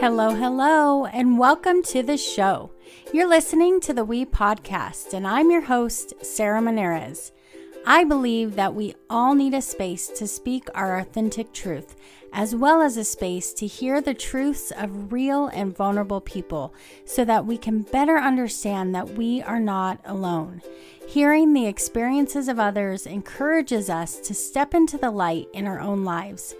Hello, hello, and welcome to the show. You're listening to the We Podcast, and I'm your host, Sarah Monarez. I believe that we all need a space to speak our authentic truth, as well as a space to hear the truths of real and vulnerable people so that we can better understand that we are not alone. Hearing the experiences of others encourages us to step into the light in our own lives.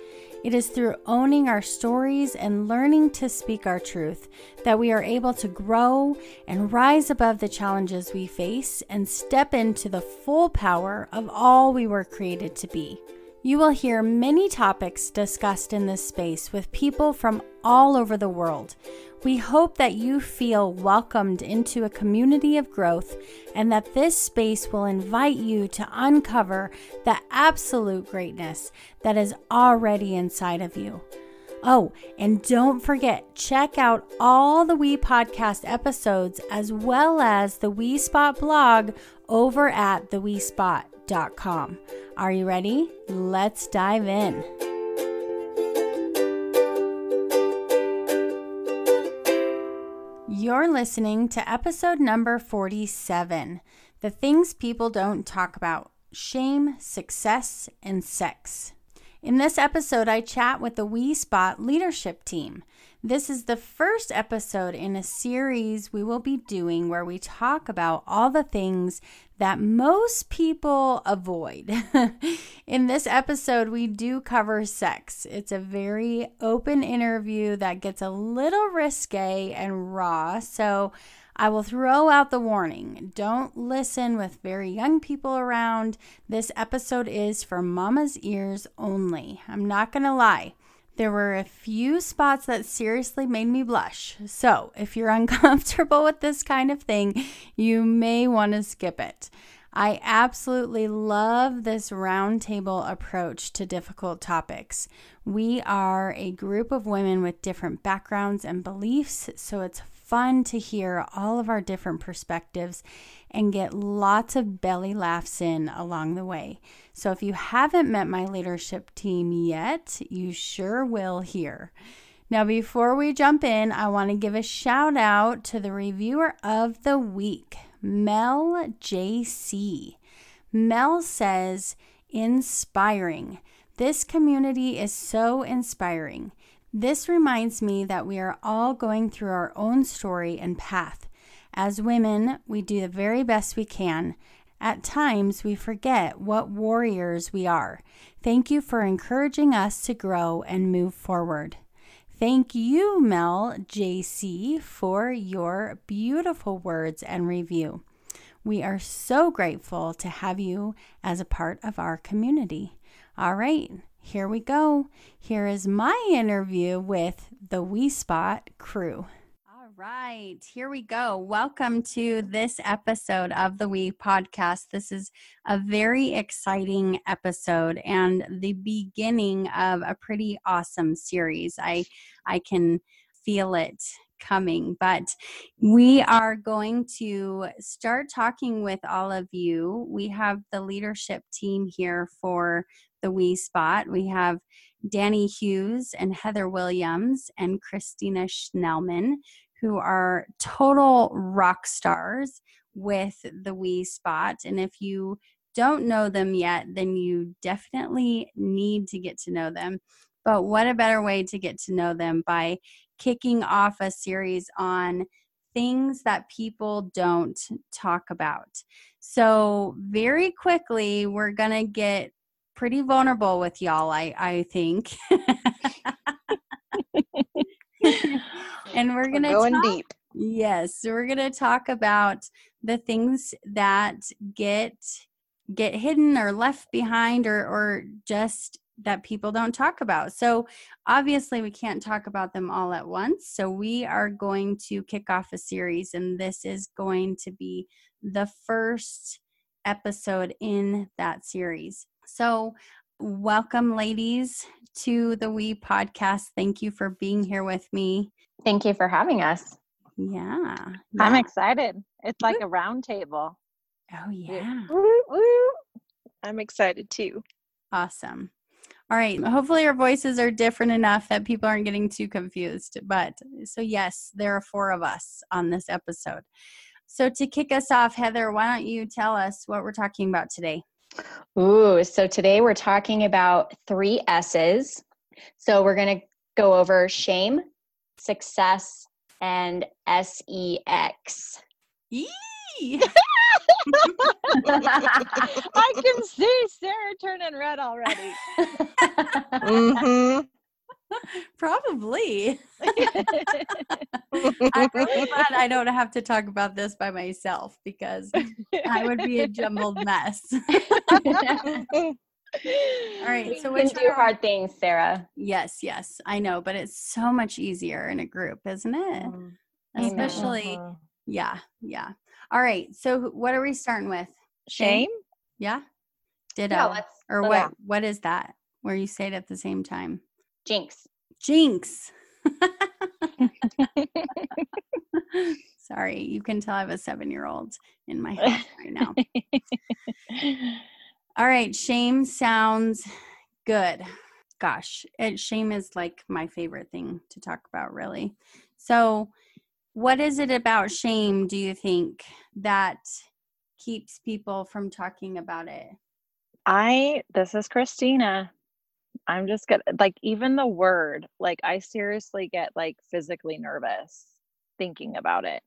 It is through owning our stories and learning to speak our truth that we are able to grow and rise above the challenges we face and step into the full power of all we were created to be. You will hear many topics discussed in this space with people from all over the world. We hope that you feel welcomed into a community of growth and that this space will invite you to uncover the absolute greatness that is already inside of you. Oh, and don't forget, check out all the We Podcast episodes as well as the We Spot blog over at theWeSpot.com. Are you ready? Let's dive in. You're listening to episode number 47 The Things People Don't Talk About Shame, Success, and Sex. In this episode, I chat with the We Spot leadership team. This is the first episode in a series we will be doing where we talk about all the things that most people avoid. in this episode, we do cover sex. It's a very open interview that gets a little risque and raw. So I will throw out the warning don't listen with very young people around. This episode is for mama's ears only. I'm not going to lie. There were a few spots that seriously made me blush. So, if you're uncomfortable with this kind of thing, you may want to skip it. I absolutely love this roundtable approach to difficult topics. We are a group of women with different backgrounds and beliefs, so it's fun to hear all of our different perspectives and get lots of belly laughs in along the way. So if you haven't met my leadership team yet, you sure will here. Now, before we jump in, I want to give a shout out to the reviewer of the week, Mel JC. Mel says, inspiring. This community is so inspiring. This reminds me that we are all going through our own story and path. As women, we do the very best we can. At times, we forget what warriors we are. Thank you for encouraging us to grow and move forward. Thank you, Mel JC, for your beautiful words and review. We are so grateful to have you as a part of our community. All right, here we go. Here is my interview with the We Spot crew. Right, here we go. Welcome to this episode of the We podcast. This is a very exciting episode and the beginning of a pretty awesome series. I I can feel it coming. But we are going to start talking with all of you. We have the leadership team here for the We Spot. We have Danny Hughes and Heather Williams and Christina Schnellman, who are total rock stars with the We Spot. And if you don't know them yet, then you definitely need to get to know them. But what a better way to get to know them by kicking off a series on things that people don't talk about. So, very quickly, we're going to get pretty vulnerable with y'all, I, I think. and we're going to going talk, deep. Yes, so we're going to talk about the things that get get hidden or left behind or or just that people don't talk about. So, obviously, we can't talk about them all at once. So, we are going to kick off a series, and this is going to be the first episode in that series. So, welcome, ladies, to the We podcast. Thank you for being here with me. Thank you for having us. Yeah. yeah. I'm excited. It's like a round table. Oh, yeah. Woo, woo. I'm excited too. Awesome. All right. Hopefully, our voices are different enough that people aren't getting too confused. But so, yes, there are four of us on this episode. So, to kick us off, Heather, why don't you tell us what we're talking about today? Ooh, so today we're talking about three S's. So, we're going to go over shame, success, and SEX. I can see Sarah turning red already. mm-hmm. Probably. I'm really glad I don't have to talk about this by myself because I would be a jumbled mess. All right. So We So, can which do hard things, Sarah. Yes, yes, I know, but it's so much easier in a group, isn't it? Amen. Especially, mm-hmm. yeah, yeah. All right. So, what are we starting with? Shame? Yeah. Ditto. Yeah, let's or let's- what? What is that? Where you say it at the same time? Jinx. Jinx. Sorry, you can tell I have a seven-year-old in my head right now. All right, shame sounds good. Gosh, it, shame is like my favorite thing to talk about, really. So, what is it about shame, do you think, that keeps people from talking about it? I this is Christina. I'm just gonna like even the word, like I seriously get like physically nervous thinking about it.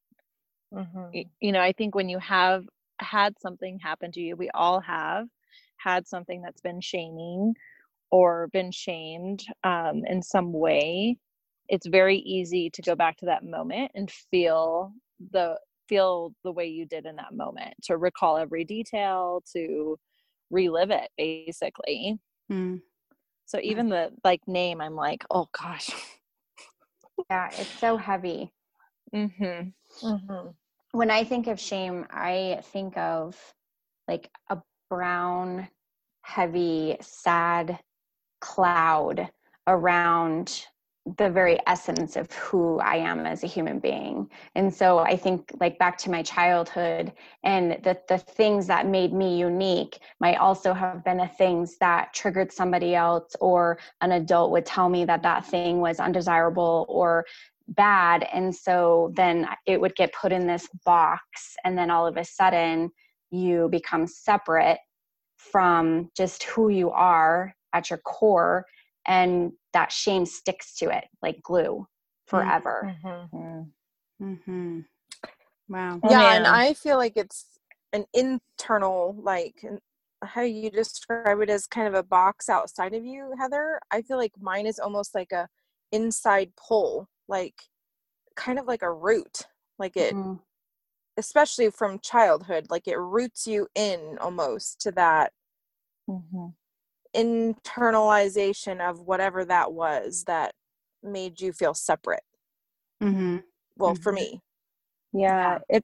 Mhm. You know, I think when you have had something happen to you, we all have had something that's been shaming or been shamed um, in some way. It's very easy to go back to that moment and feel the feel the way you did in that moment, to recall every detail, to relive it basically. Hmm. So even the like name, I'm like, oh gosh. Yeah, it's so heavy. hmm Mhm. When I think of shame, I think of like a brown, heavy, sad cloud around the very essence of who I am as a human being. And so I think like back to my childhood and the the things that made me unique might also have been the things that triggered somebody else or an adult would tell me that that thing was undesirable or bad and so then it would get put in this box and then all of a sudden you become separate from just who you are at your core and that shame sticks to it like glue forever Mhm. Mm-hmm. Wow. Oh, yeah and i feel like it's an internal like how you describe it as kind of a box outside of you heather i feel like mine is almost like a inside pull like kind of like a root like it Mm. Especially from childhood like it roots you in almost to that hmm internalization of whatever that was that made you feel separate Mm-hmm. well for Mhm. me Yeah, it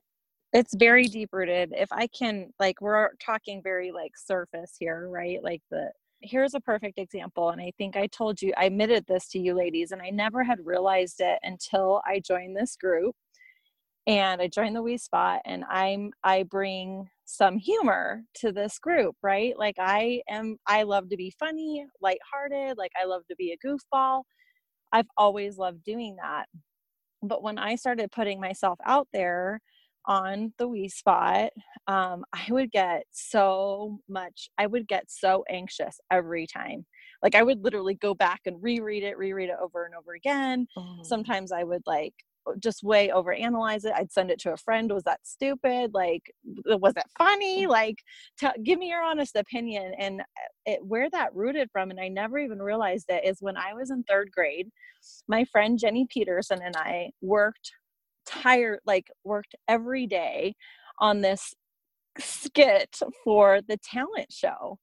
it's very deep rooted. If I can like we're talking very like surface here, right? Like the here's a perfect example and I think I told you I admitted this to you ladies and I never had realized it until I joined this group. And I joined the We Spot and I'm I bring some humor to this group, right? Like I am I love to be funny, lighthearted, like I love to be a goofball. I've always loved doing that. But when I started putting myself out there on the We spot, um, I would get so much, I would get so anxious every time. Like I would literally go back and reread it, reread it over and over again. Sometimes I would like just way over analyze it. I'd send it to a friend. Was that stupid? Like, was it funny? Like, tell give me your honest opinion. And uh, it, where that rooted from, and I never even realized it, is when I was in third grade, my friend Jenny Peterson and I worked tired, like worked every day on this skit for the talent show.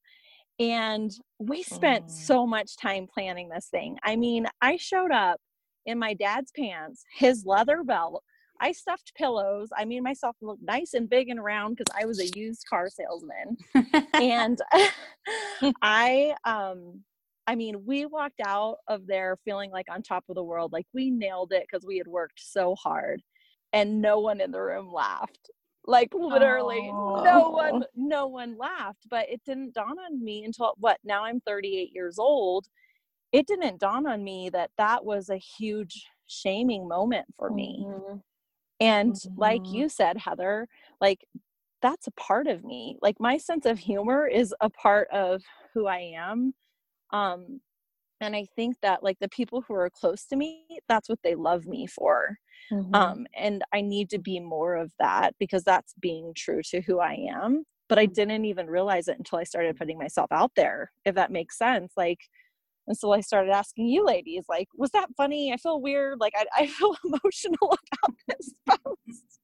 And we spent Mm. so much time planning this thing. I mean, I showed up in my dad's pants, his leather belt. I stuffed pillows. I made myself look nice and big and round because I was a used car salesman. and I um I mean, we walked out of there feeling like on top of the world, like we nailed it because we had worked so hard and no one in the room laughed. like literally Oh. no one no one laughed but it didn't dawn on me until what now i'm 38 years old it didn't dawn on me that that was a huge shaming moment for me. Mhm. and like Mhm. you said heather like that's a part of me. Like my sense of humor is a part of who i am. Um and i think that like the people who are close to me that's what they love me for. Mhm. um and i need to be more of that because that's being true to who i am. But i didn't even realize it until i started putting myself out there if that makes sense. Like and so i started asking you ladies like was that funny i feel weird like i, I feel emotional about this post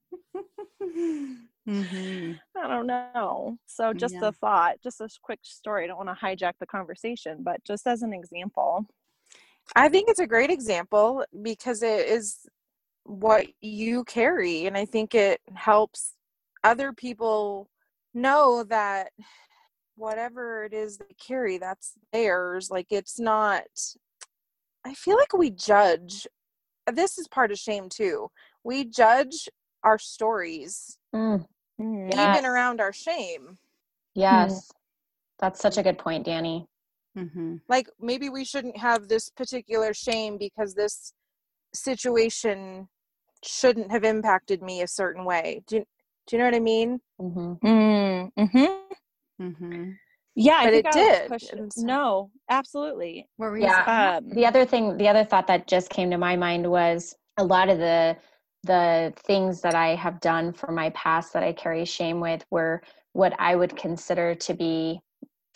Mhm. i don't know so just Yeah. a thought just a quick story i don't want to hijack the conversation but just as an example I think it's a great example because it is what you carry. And I think it helps other people know that whatever it is they carry, that's theirs. Like it's not, I feel like we judge. This is part of shame too. We judge our stories, Mm, Mm. Yeah. even around our shame. yes. That's such a good point, Danny. Mhm. like maybe we shouldn't have this particular shame because this situation shouldn't have impacted me a certain way do you, do you know what i mean hmm Mm, mhm. Mhm. yeah I But think it I was did, pushing- and so- no absolutely What were Yeah. um The other thing, the other thought that just came to my mind was a lot of the the things that I have done for my past that I carry shame with were what I would consider to be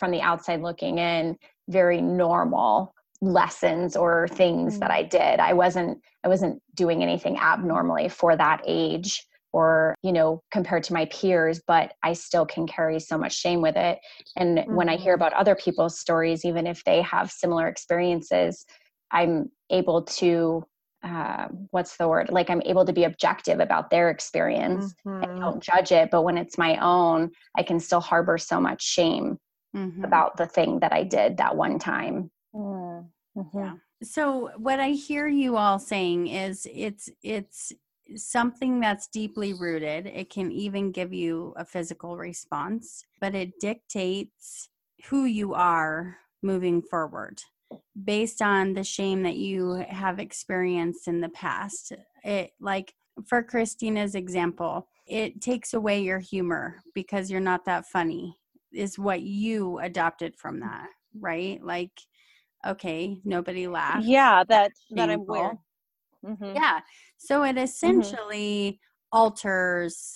from the outside looking in very normal lessons or things that I did. I wasn't I wasn't doing anything abnormally for that age or you know compared to my peers but I still can carry so much shame with it and when I hear Mhm. about other people's stories even if they have similar experiences I'm able to uh, what's the word like I'm able to be objective about their experience I Mhm. don't judge it but when it's my own I can still harbor so much shame Mhm. about the thing that I did that one time. mm, mhm. Yeah. So what I hear you all saying is it's it's something that's deeply rooted. It can even give you a physical response, but it dictates who you are moving forward based on the shame that you have experienced in the past. It like for Christina's example, it takes away your humor because you're not that funny is what you adopted from that, right? Like okay, nobody laughed. yeah that that i'm weird Mhm. Yeah. So it essentially alters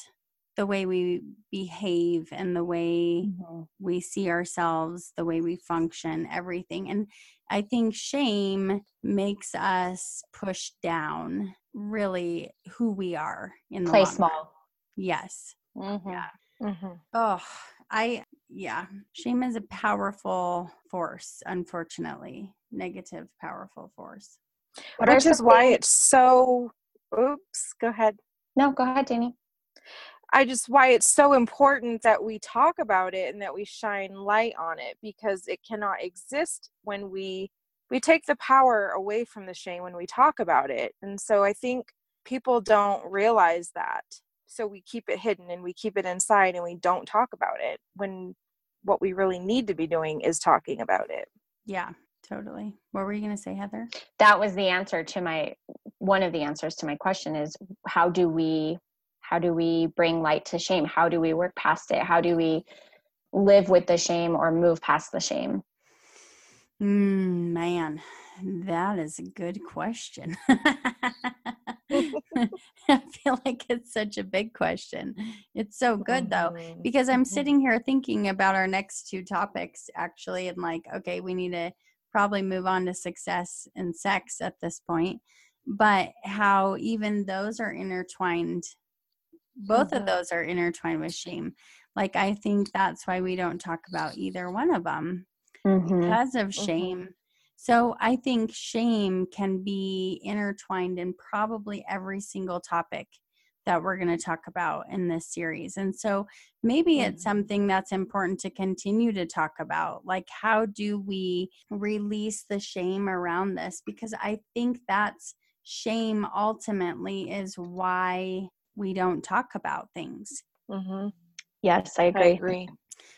the way we behave and the way Mhm. we see ourselves, the way we function, everything. And I think shame makes us push down really who we are in the Play long run. small. Yes. Mhm. Yeah. Mhm. Oh, I yeah. Shame is a powerful force, unfortunately. Negative powerful force. What which is why it's so oops go ahead No, go ahead, Danny. I just why it's so important that we talk about it and that we shine light on it because it cannot exist when we we take the power away from the shame when we talk about it. And so I think people don't realize that. So we keep it hidden and we keep it inside and we don't talk about it when what we really need to be doing is talking about it. Yeah, totally. What were you going to say, Heather? That was the answer to my one of the answers to my question is how do we how do we bring light to shame? How do we work past it? How do we live with the shame or move past the shame? Mm, man, that is a good question. I feel like it's such a big question. It's so good though, because I'm Mhm. sitting here thinking about our next two topics actually, and like, okay, we need to probably move on to success and sex at this point, but how even those are intertwined. Both of Mhm. those are intertwined with shame. Like, I think that's why we don't talk about either one of them Mm-hmm. because of shame. So I think shame can be intertwined in probably every single topic that we're going to talk about in this series. And so maybe it's Mhm. something that's important to continue to talk about. Like, how do we release the shame around this? Because I think that's shame ultimately is why we don't talk about things Mm-hmm. Yes, I agree. I agree.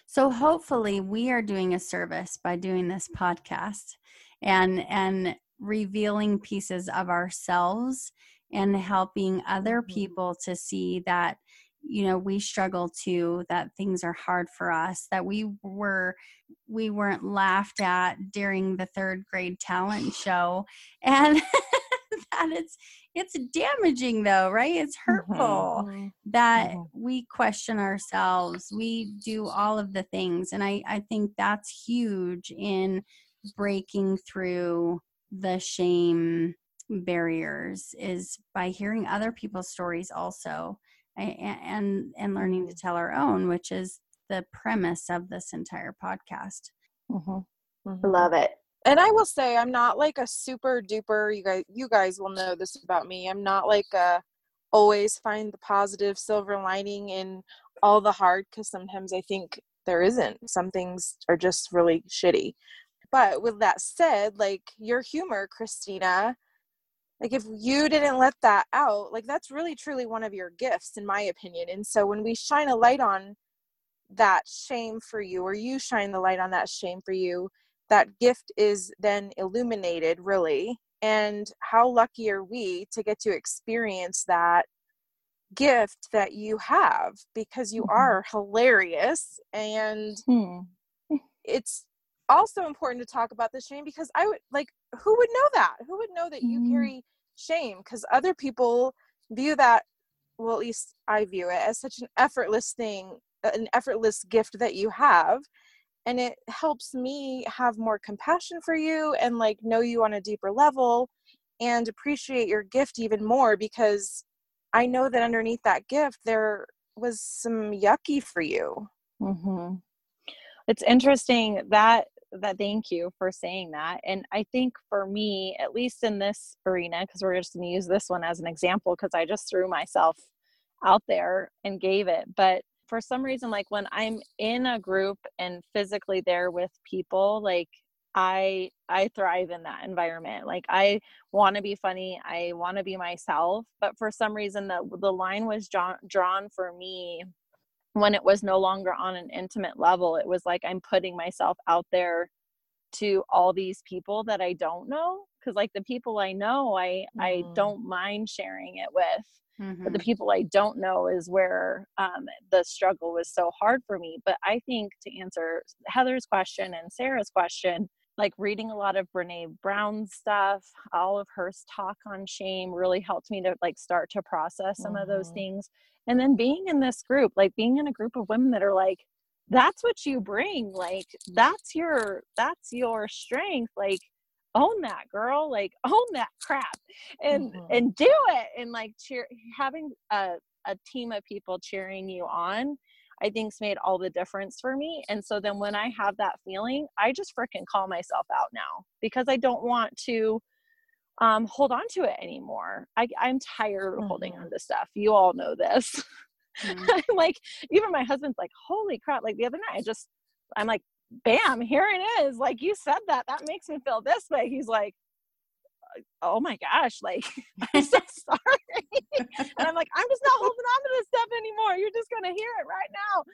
So hopefully we are doing a service by doing this podcast and and revealing pieces of ourselves and helping other mm-hmm. people to see that you know we struggle too that things are hard for us that we were we weren't laughed at during the third grade talent show and that it's it's damaging though right it's hurtful mm-hmm. that mm-hmm. we question ourselves we do all of the things and i i think that's huge in breaking through the shame barriers is by hearing other people's stories also and and learning to tell our own which is the premise of this entire podcast. Mm-hmm. Mm-hmm. love it. And i will say i'm not like a super duper you guys you guys will know this about me. I'm not like a always find the positive silver lining in all the hard because sometimes i think there isn't. Some things are just really shitty. But with that said like your humor christina like if you didn't let that out like that's really truly one of your gifts in my opinion and so when we shine a light on that shame for you or you shine the light on that shame for you that gift is then illuminated really and how lucky are we to get to experience that gift that you have because you mm-hmm. are hilarious and hmm. it's also important to talk about the shame because I would like who would know that? Who would know that you mm. carry shame? Because other people view that, well, at least I view it as such an effortless thing, an effortless gift that you have. And it helps me have more compassion for you and like know you on a deeper level and appreciate your gift even more because I know that underneath that gift there was some yucky for you. Mm-hmm. It's interesting that that thank you for saying that and i think for me at least in this arena because we're just going to use this one as an example because i just threw myself out there and gave it but for some reason like when i'm in a group and physically there with people like i i thrive in that environment like i want to be funny i want to be myself but for some reason the the line was drawn drawn for me when it was no longer on an intimate level it was like i'm putting myself out there to all these people that i don't know because like the people i know i mm. i don't mind sharing it with mm-hmm. but the mm-hmm. people i don't know is where um, the struggle was so hard for me but i think to answer heather's question and sarah's question like reading a lot of brene brown stuff all of her talk on shame really helped me to like start to process some mm-hmm. of those mm-hmm. things and then being in this group like being in a group of women that are like that's what you bring like that's your that's your strength like own that girl like own that crap and mm-hmm. and do it and like cheer having a, a team of people cheering you on i think's made all the difference for me and so then when i have that feeling i just freaking call myself out now because i don't want to um, hold on to it anymore. I, I'm tired of mm-hmm. holding on to stuff. You all know this. Mm-hmm. I'm like, even my husband's like, holy crap. Like the other night, I just, I'm like, bam, here it is. Like you said that, that makes me feel this way. He's like, oh my gosh, like I'm so sorry. and I'm like, I'm just not holding on to this stuff anymore. You're just gonna hear it right now.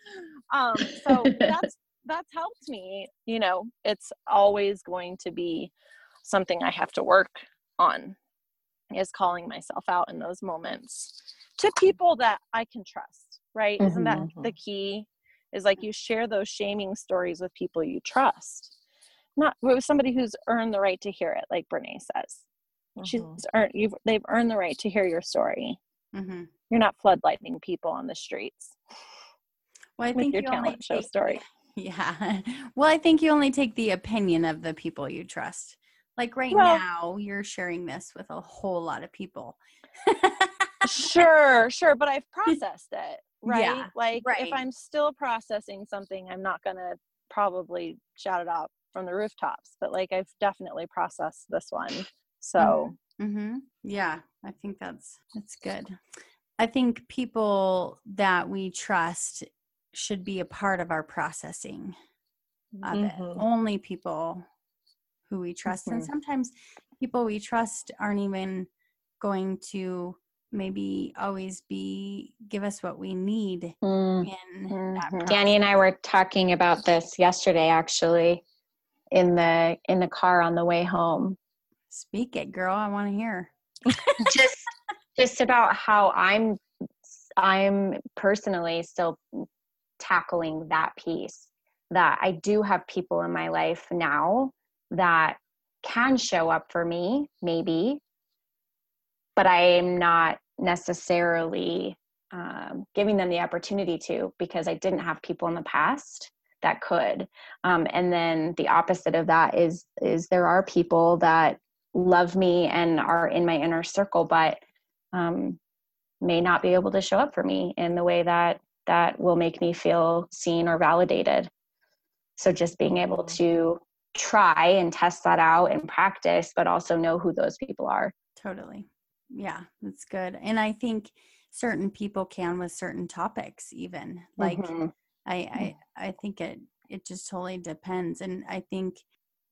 Um, so that's that's helped me. You know, it's always going to be something I have to work on is calling myself out in those moments to people that I can trust, right? Mm-hmm, Isn't that mm-hmm. the key? Is like you share those shaming stories with people you trust, not with somebody who's earned the right to hear it, like Brene says. Mm-hmm. She's earned you've they've earned the right to hear your story. Mm-hmm. You're not floodlighting people on the streets. Well, I think your talent show take, story. Yeah. Well, I think you only take the opinion of the people you trust. Like right well, now, you're sharing this with a whole lot of people. sure, sure, but I've processed it, right? Yeah, like right. if I'm still processing something, I'm not going to probably shout it out from the rooftops, but like I've definitely processed this one. So, mm-hmm. mm-hmm. yeah, I think that's that's good. I think people that we trust should be a part of our processing of mm-hmm. it. Only people who we trust. Mm-hmm. And sometimes people we trust aren't even going to maybe always be give us what we need Mm. in Mhm. that Danny and I were talking about this yesterday, actually, in the in the car on the way home. Speak it, girl. I want to hear. just just about how I'm I'm personally still tackling that piece. That I do have people in my life now that can show up for me, maybe, but I am not necessarily um, giving them the opportunity to because I didn't have people in the past that could. Um, and then the opposite of that is is there are people that love me and are in my inner circle, but um, may not be able to show up for me in the way that that will make me feel seen or validated. So just being able to try and test that out and practice, but also know who those people are. Totally. Yeah, that's good. And I think certain people can with certain topics even. Like Mhm. I, I I think it it just totally depends. And I think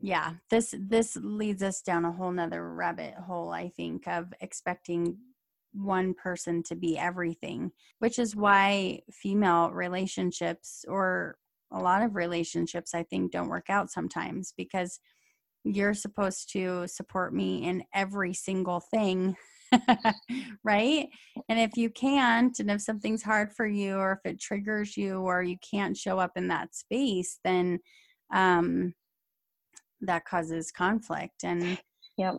yeah, this this leads us down a whole nother rabbit hole, I think, of expecting one person to be everything, which is why female relationships or a lot of relationships I think don't work out sometimes because you're supposed to support me in every single thing right? And if you can't and if something's hard for you or if it triggers you or you can't show up in that space then um that causes conflict and Yep.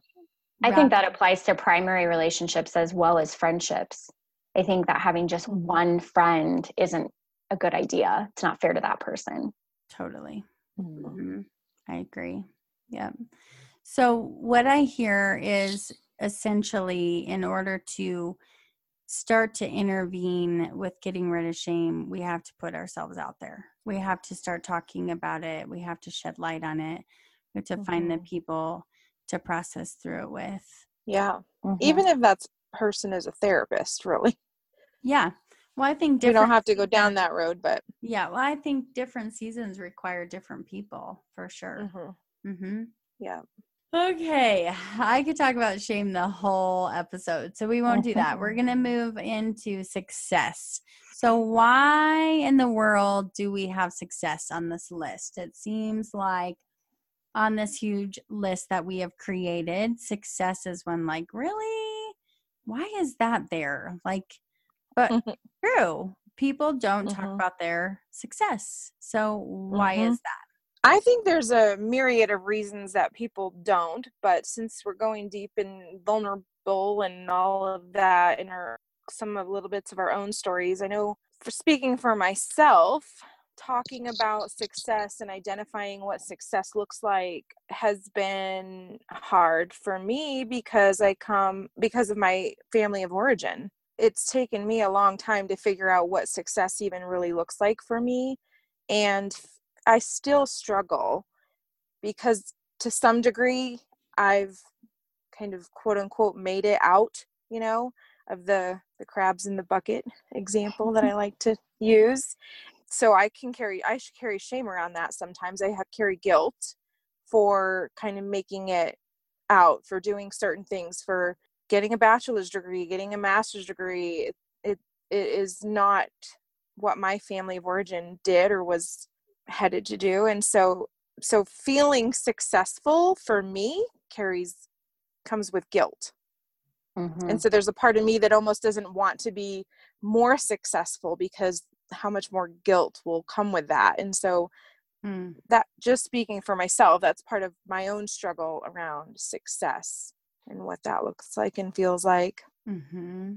I think that applies to primary relationships as well as friendships. I think that having just one friend isn't a good idea. It's not fair to that person. totally Mhm. I agree. Yep. So, what I hear is essentially in order to start to intervene with getting rid of shame, we have to put ourselves out there. We have to start talking about it. We have to shed light on it. We have to find the Mhm. people to process through it with. Yeah. Mhm. Even if that person is a therapist, really. Yeah. Well, I think We different don't have to go down that road, but Yeah. Well, I think different seasons require different people for sure. mhm. Mm-hmm. yeah. Okay, I could talk about shame the whole episode, so we won't do that. We're going to move into success. So, why in the world do we have success on this list? It seems like on this huge list that we have created, success is one like, really? Why is that there? Like, but true, people don't talk Mhm. about their success. So, why Mhm. is that? I think there's a myriad of reasons that people don't, but since we're going deep and vulnerable and all of that in our some of little bits of our own stories, I know for speaking for myself, talking about success and identifying what success looks like has been hard for me because I come because of my family of origin. It's taken me a long time to figure out what success even really looks like for me and I still struggle because to some degree I've kind of quote unquote made it out, you know, of the the crabs in the bucket example that I like to use. So I can carry I should carry shame around that sometimes. I have carry guilt for kind of making it out for doing certain things for getting a bachelor's degree, getting a master's degree. It it, it is not what my family of origin did or was headed to do and so so feeling successful for me carries comes with guilt Mhm. and so there's a part of me that almost doesn't want to be more successful because how much more guilt will come with that and so Hmm. that just speaking for myself that's part of my own struggle around success and what that looks like and feels like Mm-hmm.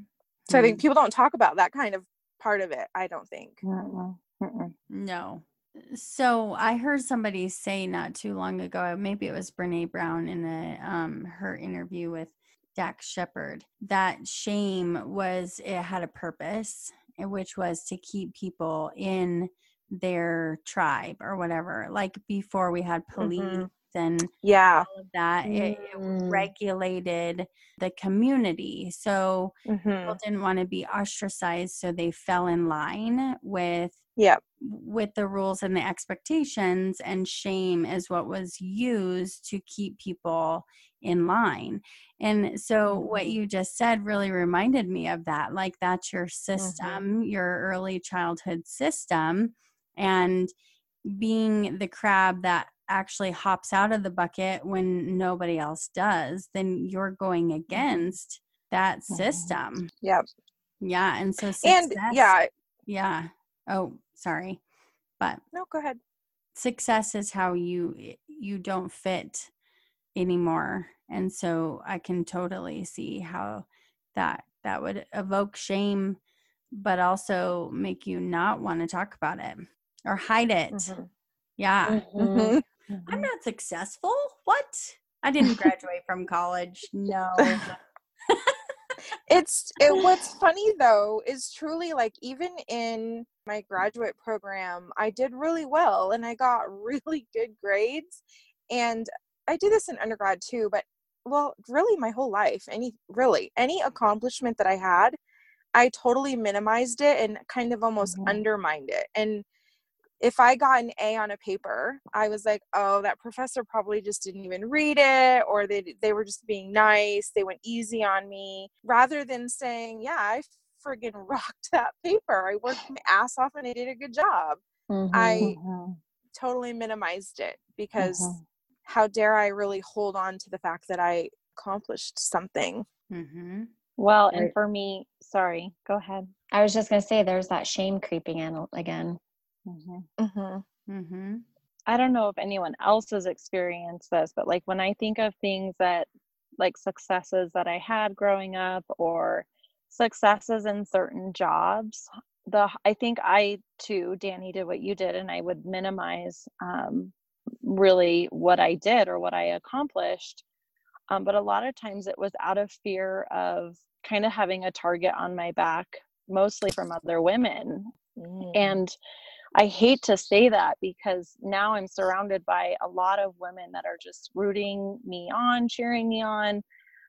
so i think people don't talk about that kind of part of it i don't think Mm-mm. Mm-mm. No. So I heard somebody say not too long ago, maybe it was Brene Brown in a, um, her interview with Dax Shepard, that shame was it had a purpose, which was to keep people in their tribe or whatever. Like before we had police Mhm. and yeah all of that, it, it Mm. regulated the community. So hmm people didn't want to be ostracized, so they fell in line with yeah with the rules and the expectations and shame is what was used to keep people in line and so what Mm-hmm. you just said really reminded me of that like that's your Mm-hmm. system your early childhood system and being the crab that actually hops out of the bucket when nobody else does then you're going Mm-hmm. against that system Yep. yeah and so success, And yeah, yeah oh sorry but no, go ahead. success is how you you don't fit anymore and so i can totally see how that that would evoke shame but also make you not want to talk about it or hide it. Mhm. yeah. Mhm. i'm not successful? What? I didn't graduate from college. No. It's it, what's funny though is truly like even in my graduate program i did really well and i got really good grades and i did this in undergrad too but well really my whole life any really any accomplishment that i had i totally minimized it and kind of almost Mhm. undermined it and if I got an A on a paper, I was like, oh, that professor probably just didn't even read it, or they they were just being nice. They went easy on me, rather than saying, yeah, I friggin' rocked that paper. I worked my ass off and I did a good job. I Mhm. totally minimized it because Mhm. How dare I really hold on to the fact that I accomplished something? mm-hmm. Well, and for me, sorry, go ahead. I was just going to say there's that shame creeping in again. Mhm. Mm-hmm. Mm-hmm. I don't know if anyone else has experienced this, but like when I think of things that like successes that I had growing up or successes in certain jobs, the I think I too, Danny, did what you did, and I would minimize um, really what I did or what I accomplished. Um, but a lot of times it was out of fear of kind of having a target on my back, mostly from other women. Mm. And I hate to say that because now I'm surrounded by a lot of women that are just rooting me on, cheering me on,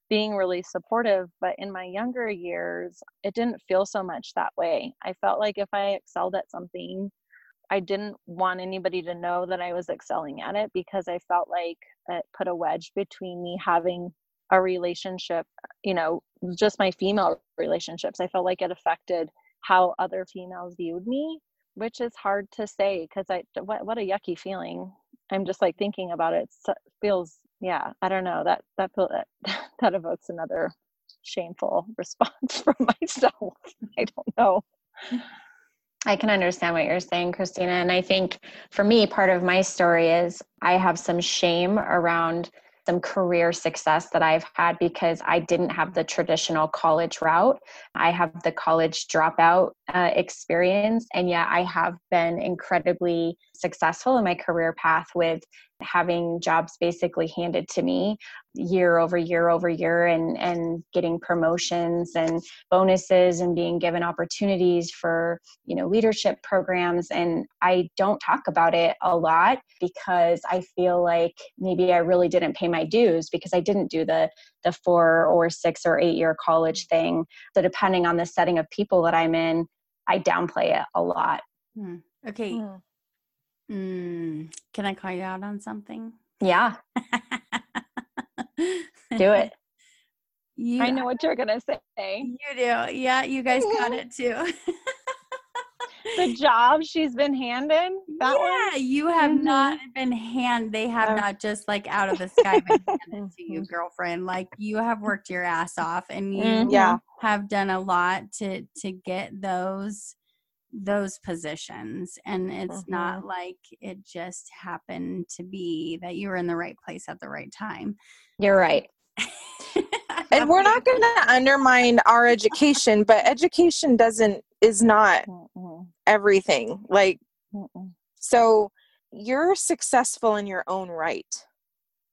being really supportive. But in my younger years, it didn't feel so much that way. I felt like if I excelled at something, I didn't want anybody to know that I was excelling at it because I felt like it put a wedge between me having a relationship, you know, just my female relationships. I felt like it affected how other females viewed me which is hard to say because I what what a yucky feeling. I'm just like thinking about it. It feels yeah. I don't know that that that that evokes another shameful response from myself. I don't know. I can understand what you're saying, Christina. And I think for me, part of my story is I have some shame around some career success that I've had because I didn't have the traditional college route. I have the college dropout uh, experience. And yet I have been incredibly successful in my career path with having jobs basically handed to me year over year over year and and getting promotions and bonuses and being given opportunities for you know leadership programs and I don't talk about it a lot because I feel like maybe I really didn't pay my dues because I didn't do the the 4 or 6 or 8 year college thing so depending on the setting of people that I'm in I downplay it a lot Hmm. Okay. Mm. Mm, can I call you out on something? yeah do it You, I know what you're gonna say. You do. Yeah, you guys got it too. The job she's been handed. That yeah, one. you have Mhm. not been hand. They have Uh, not just like out of the sky been handed to you, girlfriend. Like you have worked your ass off, and you Mhm. Yeah. have done a lot to to get those those positions and it's not like it just happened to be that you were in the right place at the right time you're right And we're not going to undermine our education, but education doesn't is not Mm-mm, everything. Like mm-mm, so you're successful in your own right.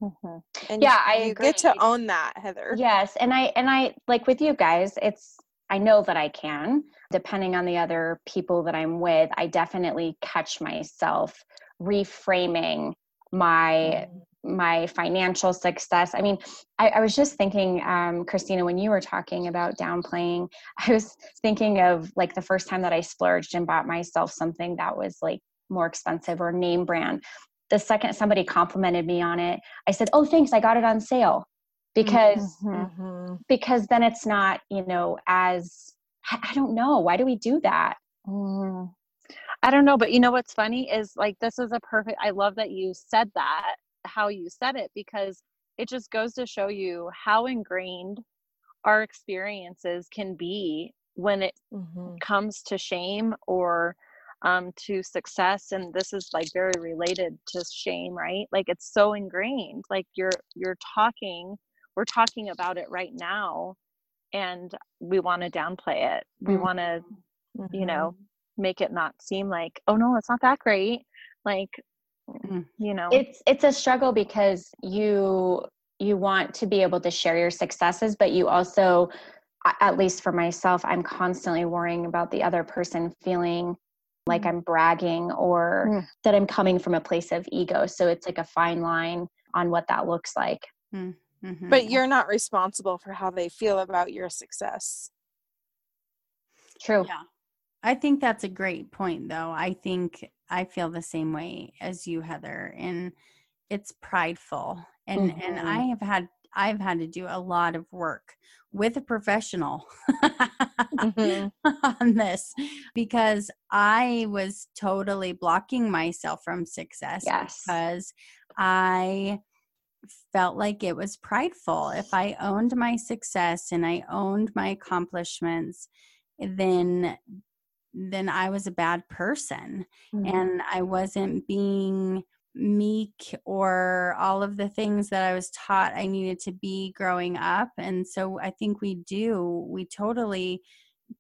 mhm. And Yeah, I you get to own that, Heather. Yes, and I and I like with you guys, it's I know that I can. Depending on the other people that I'm with, I definitely catch myself reframing my my financial success. I mean, I, I was just thinking, um, Christina, when you were talking about downplaying, I was thinking of like the first time that I splurged and bought myself something that was like more expensive or name brand. The second somebody complimented me on it, I said, "Oh, thanks, I got it on sale." Because mm-hmm. mm-hmm. because then it's not, you know, as I don't know, why do we do that? Mm. I don't know, but you know what's funny is like this is a perfect I love that you said that how you said it because it just goes to show you how ingrained our experiences can be when it mm-hmm. comes to shame or um, to success and this is like very related to shame right like it's so ingrained like you're you're talking we're talking about it right now and we want to downplay it we mm-hmm. want to mm-hmm. you know make it not seem like oh no it's not that great like Mm, you know? It's it's a struggle because you you want to be able to share your successes but you also at least for myself i'm constantly worrying about the other person feeling like mm. i'm bragging or mm. that i'm coming from a place of ego. So it's like a fine line on what that looks like. Mm, mm-hmm. but you're not responsible for how they feel about your success. True. Yeah I think that's a great point, though. I think I feel the same way as you, Heather, and it's prideful. And mm-hmm. and I have had I've had to do a lot of work with a professional mm-hmm. on this because I was totally blocking myself from success yes. because I felt like it was prideful. If I owned my success and I owned my accomplishments, then then I was a bad person mm-hmm. and I wasn't being meek or all of the things that I was taught I needed to be growing up. And so I think we do, we totally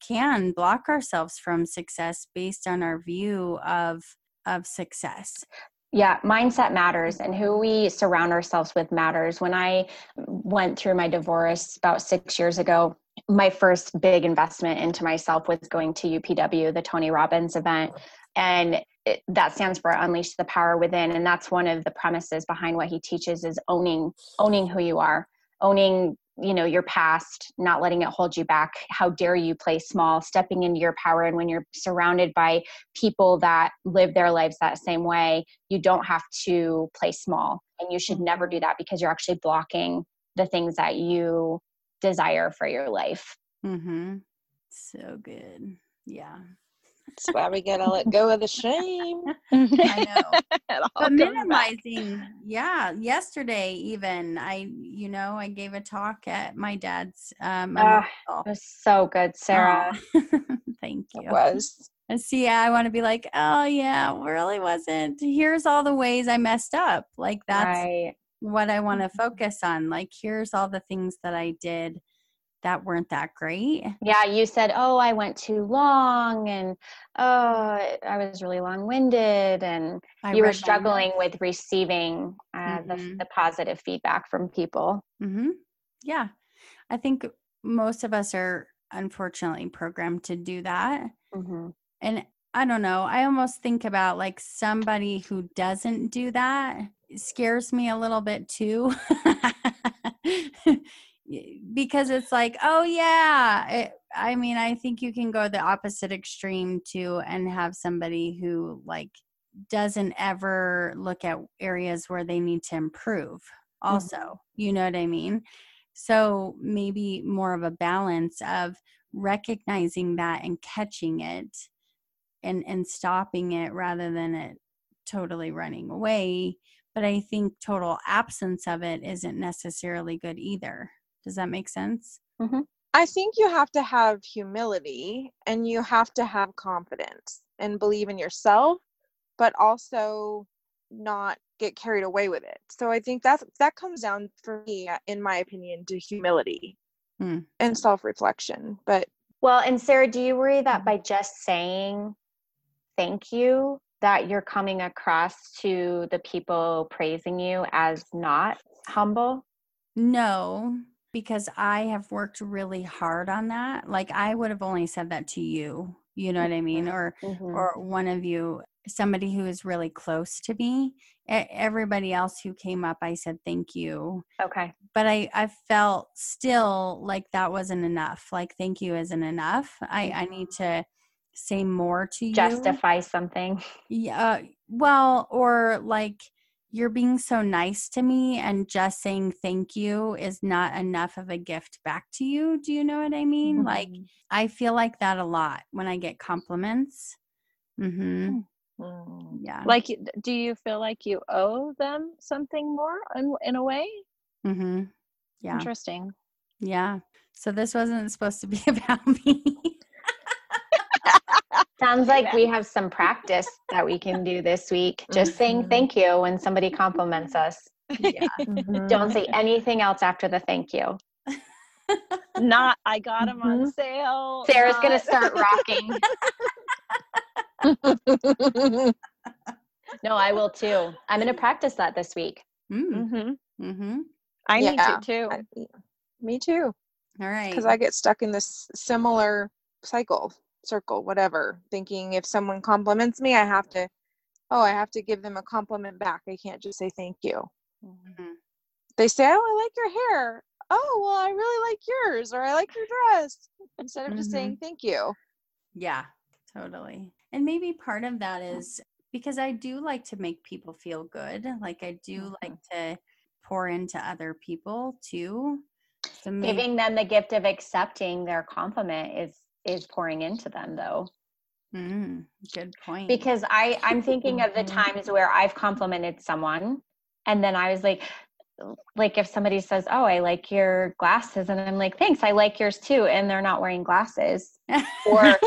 can block ourselves from success based on our view of of success. Yeah, mindset matters and who we surround ourselves with matters. When I went through my divorce about 6 years ago, my first big investment into myself was going to UPW, the Tony Robbins event. And it, that stands for unleash the power within. And that's one of the premises behind what he teaches is owning, owning who you are, owning, you know, your past, not letting it hold you back. How dare you play small, stepping into your power. And when you're surrounded by people that live their lives that same way, you don't have to play small. And you should mm-hmm. never do that because you're actually blocking the things that you desire for your life. Mm-hmm. So good. Yeah. That's why we gotta let go of the shame. I know. but minimizing, yeah. Yesterday, even I, you know, I gave a talk at my dad's. Um, uh, it was so good, Sarah. Oh. Thank you. It was. And see, I want to be like, oh yeah, really wasn't. Here's all the ways I messed up. Like that's right what I want to mm-hmm. focus on. Like, here's all the things that I did that weren't that great. Yeah, you said, "Oh, I went too long," and "Oh, I was really long-winded," and I you were struggling with receiving uh, mm-hmm. the, the, positive feedback from people. Mm-hmm. Yeah, I think most of us are unfortunately programmed to do that, mm-hmm. and I don't know. I almost think about like somebody who doesn't do that scares me a little bit too. because it's like, oh yeah, it, I mean, I think you can go the opposite extreme too and have somebody who like doesn't ever look at areas where they need to improve also. Mm-hmm. You know what I mean? So maybe more of a balance of recognizing that and catching it and and stopping it rather than it totally running away but I think total absence of it isn't necessarily good either. Does that make sense? Mm-hmm. I think you have to have humility and you have to have confidence and believe in yourself, but also not get carried away with it. So I think that that comes down for me, in my opinion, to humility mm. and self-reflection. But well, and Sarah, do you worry that by just saying thank you that you're coming across to the people praising you as not humble? No, because I have worked really hard on that. Like I would have only said that to you, you know what I mean? Or mm-hmm. or one of you somebody who is really close to me. Everybody else who came up, I said thank you. Okay. But I, I felt still like that wasn't enough. Like thank you isn't enough. I, I need to say more to you. Justify something. Yeah. uh, Well, or like you're being so nice to me and just saying thank you is not enough of a gift back to you. Do you know what I mean? Like I feel like that a lot when I get compliments. Mhm. Mm. Yeah. Like, do you feel like you owe them something more in, in a way? Mhm. Yeah. Interesting. Yeah. So this wasn't supposed to be about me. Sounds like we have some practice that we can do this week. Just saying Mhm. thank you when somebody compliments us. yeah. Don't say anything else after the thank you. Not, I got them on Mhm. sale. Sarah's gonna start rocking. No, I will too. I'm going to practice that this week. Mm. Mhm. Mhm. I need to too. I- me too. All right. Because I get stuck in this similar cycle, circle, whatever, thinking if someone compliments me, I have to, oh, I have to give them a compliment back. I can't just say thank you. Mhm. They say, oh, I like your hair. Oh, well, I really like yours, or I like your dress, instead of just saying mm-hmm. thank you. Yeah, totally. And maybe part of that is because I do like to make people feel good. Like I do mm-hmm. like to pour into other people too. So maybe, Giving them the gift of accepting their compliment is is pouring into them though. Mm, good point. Because I I'm thinking of the Mhm. times where I've complimented someone and then I was like like if somebody says, "Oh, I like your glasses." And I'm like, "Thanks, I like yours too." And they're not wearing glasses. Or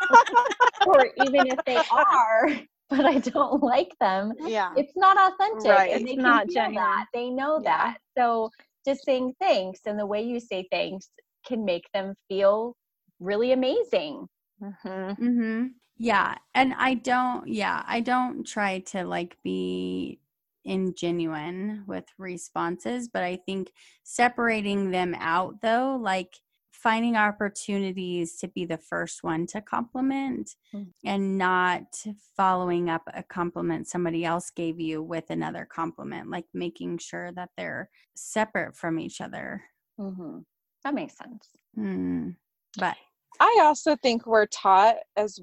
or even if they are, but I don't like them, Yeah. it's not authentic Right. and they It's not genuine. that they know Yeah. that so just saying thanks and the way you say thanks can make them feel really amazing Mhm. hmm Yeah. And I don't, yeah, I don't try to like be ingenuine with responses, but I think separating them out though, like finding opportunities to be the first one to compliment Mm. and not following up a compliment somebody else gave you with another compliment, like making sure that they're separate from each other. mm-hmm. that makes sense Hmm. But I also think we're taught as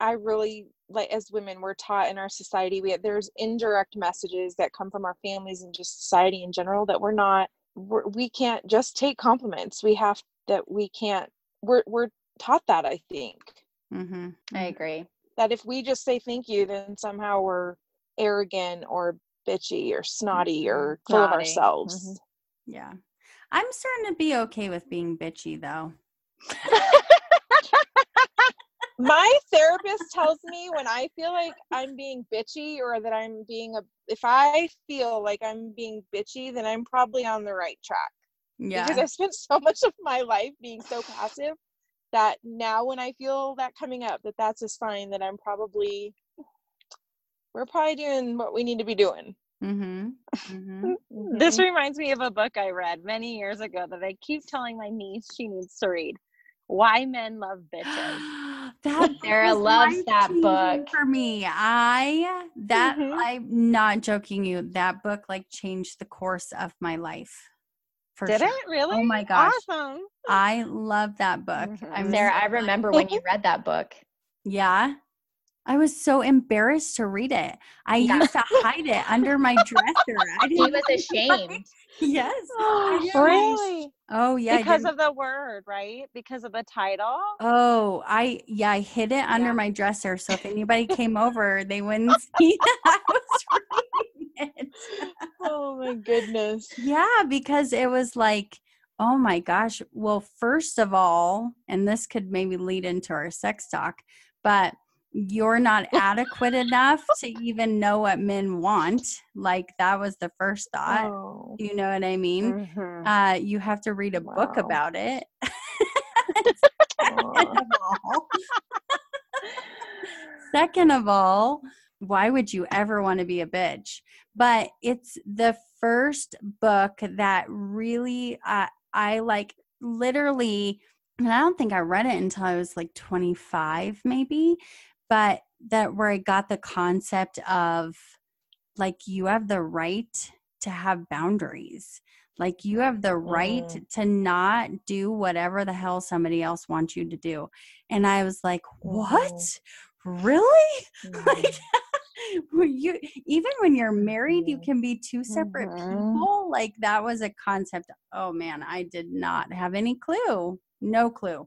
I really like as women we're taught in our society we there's indirect messages that come from our families and just society in general that we're not we're, we can't just take compliments we have that we can't we're we're taught that I think mhm. i agree that if we just say thank you then somehow we're arrogant or bitchy or snotty or full of ourselves Mhm. yeah. I'm starting to be okay with being bitchy though. my therapist tells me when I feel like I'm being bitchy or that I'm being a if I feel like I'm being bitchy, then I'm probably on the right track. Yeah. Because I spent so much of my life being so passive that now when I feel that coming up, that that's a sign that I'm probably we're probably doing what we need to be doing. Mm-hmm. mm-hmm. This reminds me of a book I read many years ago that I keep telling my niece she needs to read. Why Men Love Bitches. that Sarah loves that book. for me. I that Mhm. I'm not joking you. That book like changed the course of my life. For Did sure. it really? Oh my gosh. Awesome. I love that book. Mhm. I'm sarah i remember when you read that book Yeah. I was so embarrassed to read it. I Yeah. used to hide it under my dresser. I didn't was ashamed Yes. I know. really? Oh yeah. Because of the word, right? Because of the title. Oh, I yeah, I hid it under Yeah. my dresser so if anybody came over, they wouldn't see that I was reading it. Oh my goodness. Yeah, because it was like, oh my gosh. Well, first of all, and this could maybe lead into our sex talk, but you're not adequate enough to even know what men want. Like that was the first thought. Oh. You know what I mean? Mhm. Uh, you have to read a book about it. Second of all, second of all, why would you ever want to be a bitch? But it's the first book that really, uh, I like literally, and I don't think I read it until I was like 25, maybe. But that where I got the concept of like you have the right to have boundaries. Like you have the right Mm. to not do whatever the hell somebody else wants you to do. And I was like, what? Really? Like you even when you're married, you Mhm. can be two separate Mhm. people. Like that was a concept. Oh man, I did not have any clue. No clue.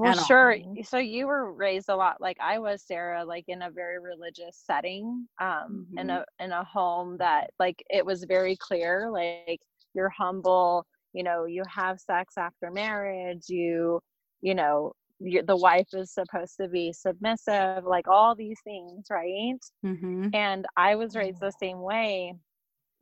Well, at all. sure. So you were raised a lot like I was, Sarah, like in a very religious setting, um, in Mhm. a in a home that like it was very clear, like you're humble, you know, you have sex after marriage, you, you know, the wife is supposed to be submissive, like all these things, right? Mm-hmm. and I was raised the same way.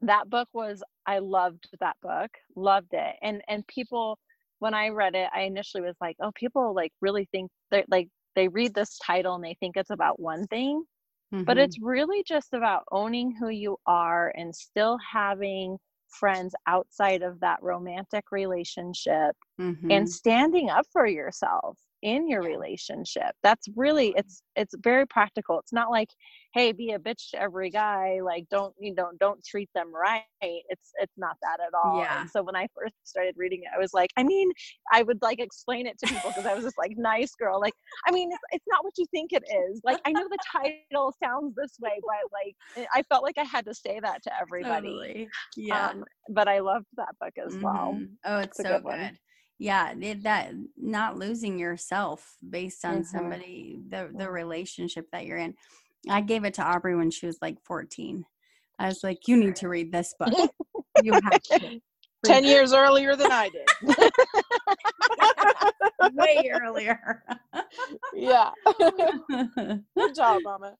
That book was I loved that book, loved it. And and people when I read it, I initially was like, oh, people like really think that like they read this title and they think it's about one thing, Mm-hmm. but it's really just about owning who you are and still having friends outside of that romantic relationship mm-hmm. and standing up for yourself in your relationship. That's really it's it's very practical. It's not like hey be a bitch to every guy like don't you know don't treat them right. It's it's not that at all. Yeah. and so when i first started reading it i was like i mean i would like explain it to people because i was just like nice girl. Like i mean it's, it's not what you think it is. Like i know the title sounds this way but like i felt like i had to say that to everybody. Totally. Yeah. um, but i loved that book as well. Mhm. Oh, it's It's a so good good. Yeah, it, that not losing yourself based on Mhm. somebody the the Mhm. relationship that you're in. I gave it to Aubrey when she was like 14. I was like, "You need to read this book. You have to." 10 years earlier than I did. way earlier. yeah. Good job, Mama.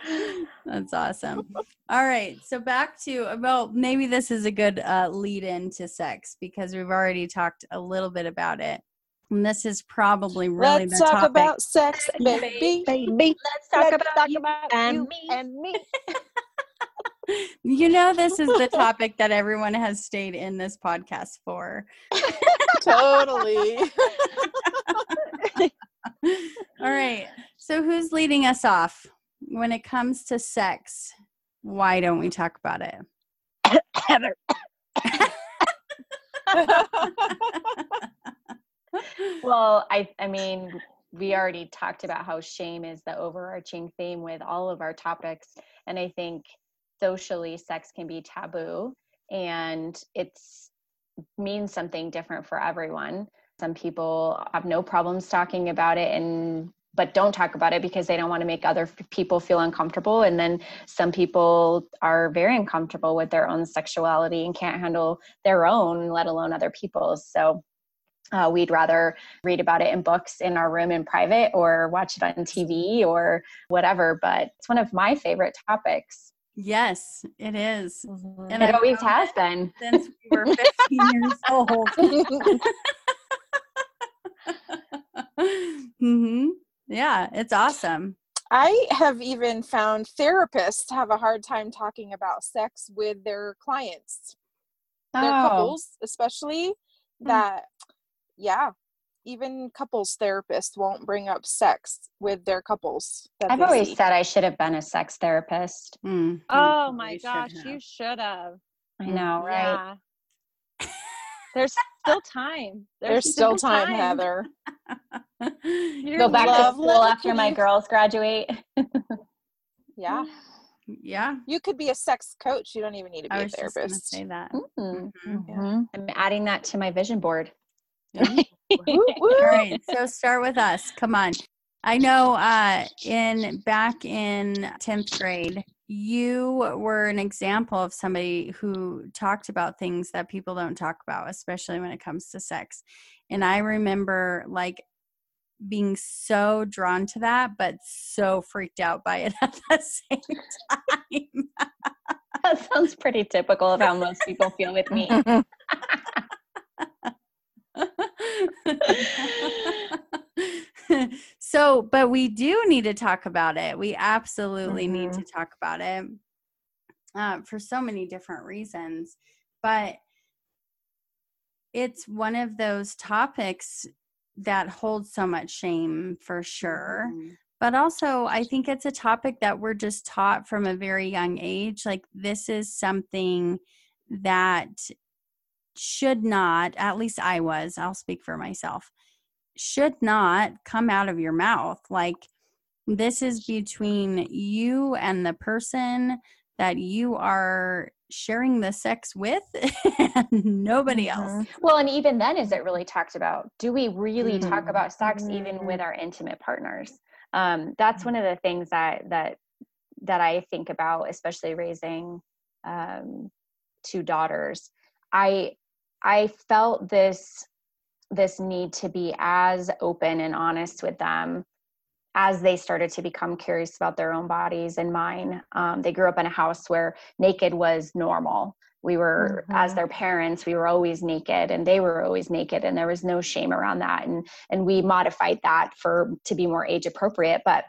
That's awesome. All right. So back to well, maybe this is a good uh, lead into sex because we've already talked a little bit about it. And this is probably really Let's the talk topic. about sex, baby. baby Let's Let's talk about and you me. and me you know, this is the topic that everyone has stayed in this podcast for. totally. All right. So who's leading us off when it comes to sex? Why don't we talk about it? heather Well, I I mean, we already talked about how shame is the overarching theme with all of our topics, and I think socially, sex can be taboo, and it's means something different for everyone. Some people have no problems talking about it and but don't talk about it because they don't want to make other people feel uncomfortable and then some people are very uncomfortable with their own sexuality and can't handle their own let alone other people's so uh, we'd rather read about it in books in our room in private or watch it on TV or whatever. But it's one of my favorite topics. yes, it is. And It I always has been. since we were 15 years old. hmm Yeah, it's awesome. I have even found therapists have a hard time talking about sex with their clients, their Oh. couples, especially Hmm. that, yeah, even couples therapists won't bring up sex with their couples. I've always see. said I should have been a sex therapist. Mm, you oh probably my should gosh have. you should have I know, right? yeah there's still time There's still time, Heather. You're Go back to school after my girls graduate. Yeah. Yeah, You could be a sex coach. You don't even need to be I a was just gonna therapist. say that. Mhm, Mhm. mhm. I'm adding that to my vision board. Yeah. Woo, woo. All right, so start with us. Come on. I know uh, in back in 10th grade, you were an example of somebody who talked about things that people don't talk about, especially when it comes to sex. And I remember like being so drawn to that, but so freaked out by it at the same time. That sounds pretty typical of how most people feel with me. so, but we do need to talk about it. We absolutely need to talk about it uh, for so many different reasons. But it's one of those topics that holds so much shame for sure. Mm-hmm. But also, I think it's a topic that we're just taught from a very young age. Like, this is something that should not, at least I was, I'll speak for myself, should not come out of your mouth. Like, this is between you and the person that you are sharing the sex with and nobody else. Mhm. Well, and even then, is it really talked about? Do we really talk Mhm. about sex even with our intimate partners? Um, that's one of the things that that that I think about, especially raising um, two daughters. I I felt this this need to be as open and honest with them as they started to become curious about their own bodies and mine. Um, they grew up in a house where naked was normal. We were, as Mhm. their parents, we were always naked, and they were always naked, and there was no shame around that. And and we modified that for to be more age appropriate. But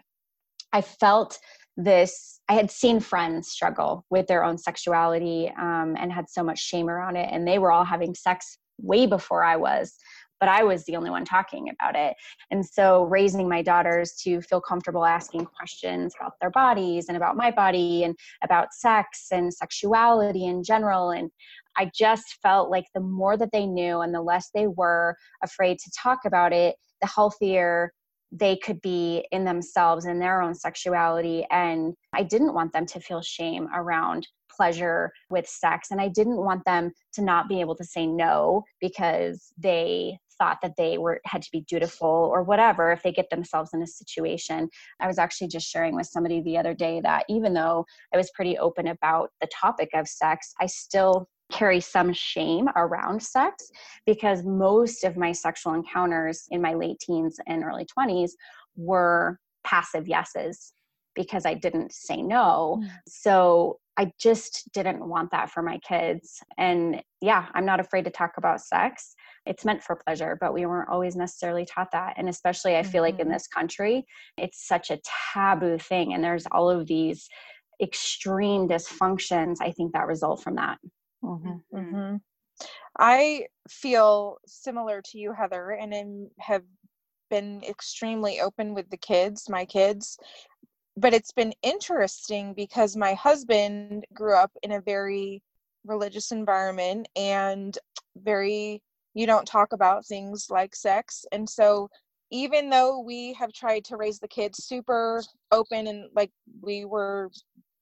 I felt this. I had seen friends struggle with their own sexuality um, and had so much shame around it, and they were all having sex way before I was but I was the only one talking about it. And so raising my daughters to feel comfortable asking questions about their bodies and about my body and about sex and sexuality in general. And I just felt like the more that they knew and the less they were afraid to talk about it, the healthier they could be in themselves and their own sexuality. And I didn't want them to feel shame around pleasure with sex. And I didn't want them to not be able to say no because they thought that they were had to be dutiful or whatever if they get themselves in a situation. I was actually just sharing with somebody the other day that even though I was pretty open about the topic of sex, I still carry some shame around sex because most of my sexual encounters in my late teens and early 20s were passive yeses because I didn't say no. Mm. So I just didn't want that for my kids. And yeah, I'm not afraid to talk about sex. It's meant for pleasure, but we weren't always necessarily taught that. And especially, I feel like in Mhm. this country, it's such a taboo thing. And there's all of these extreme dysfunctions, I think, that result from that. Mhm. hmm I feel similar to you, Heather, and am, have been extremely open with the kids, my kids. But it's been interesting because my husband grew up in a very religious environment and very, you don't talk about things like sex. And so, even though we have tried to raise the kids super open and like we were,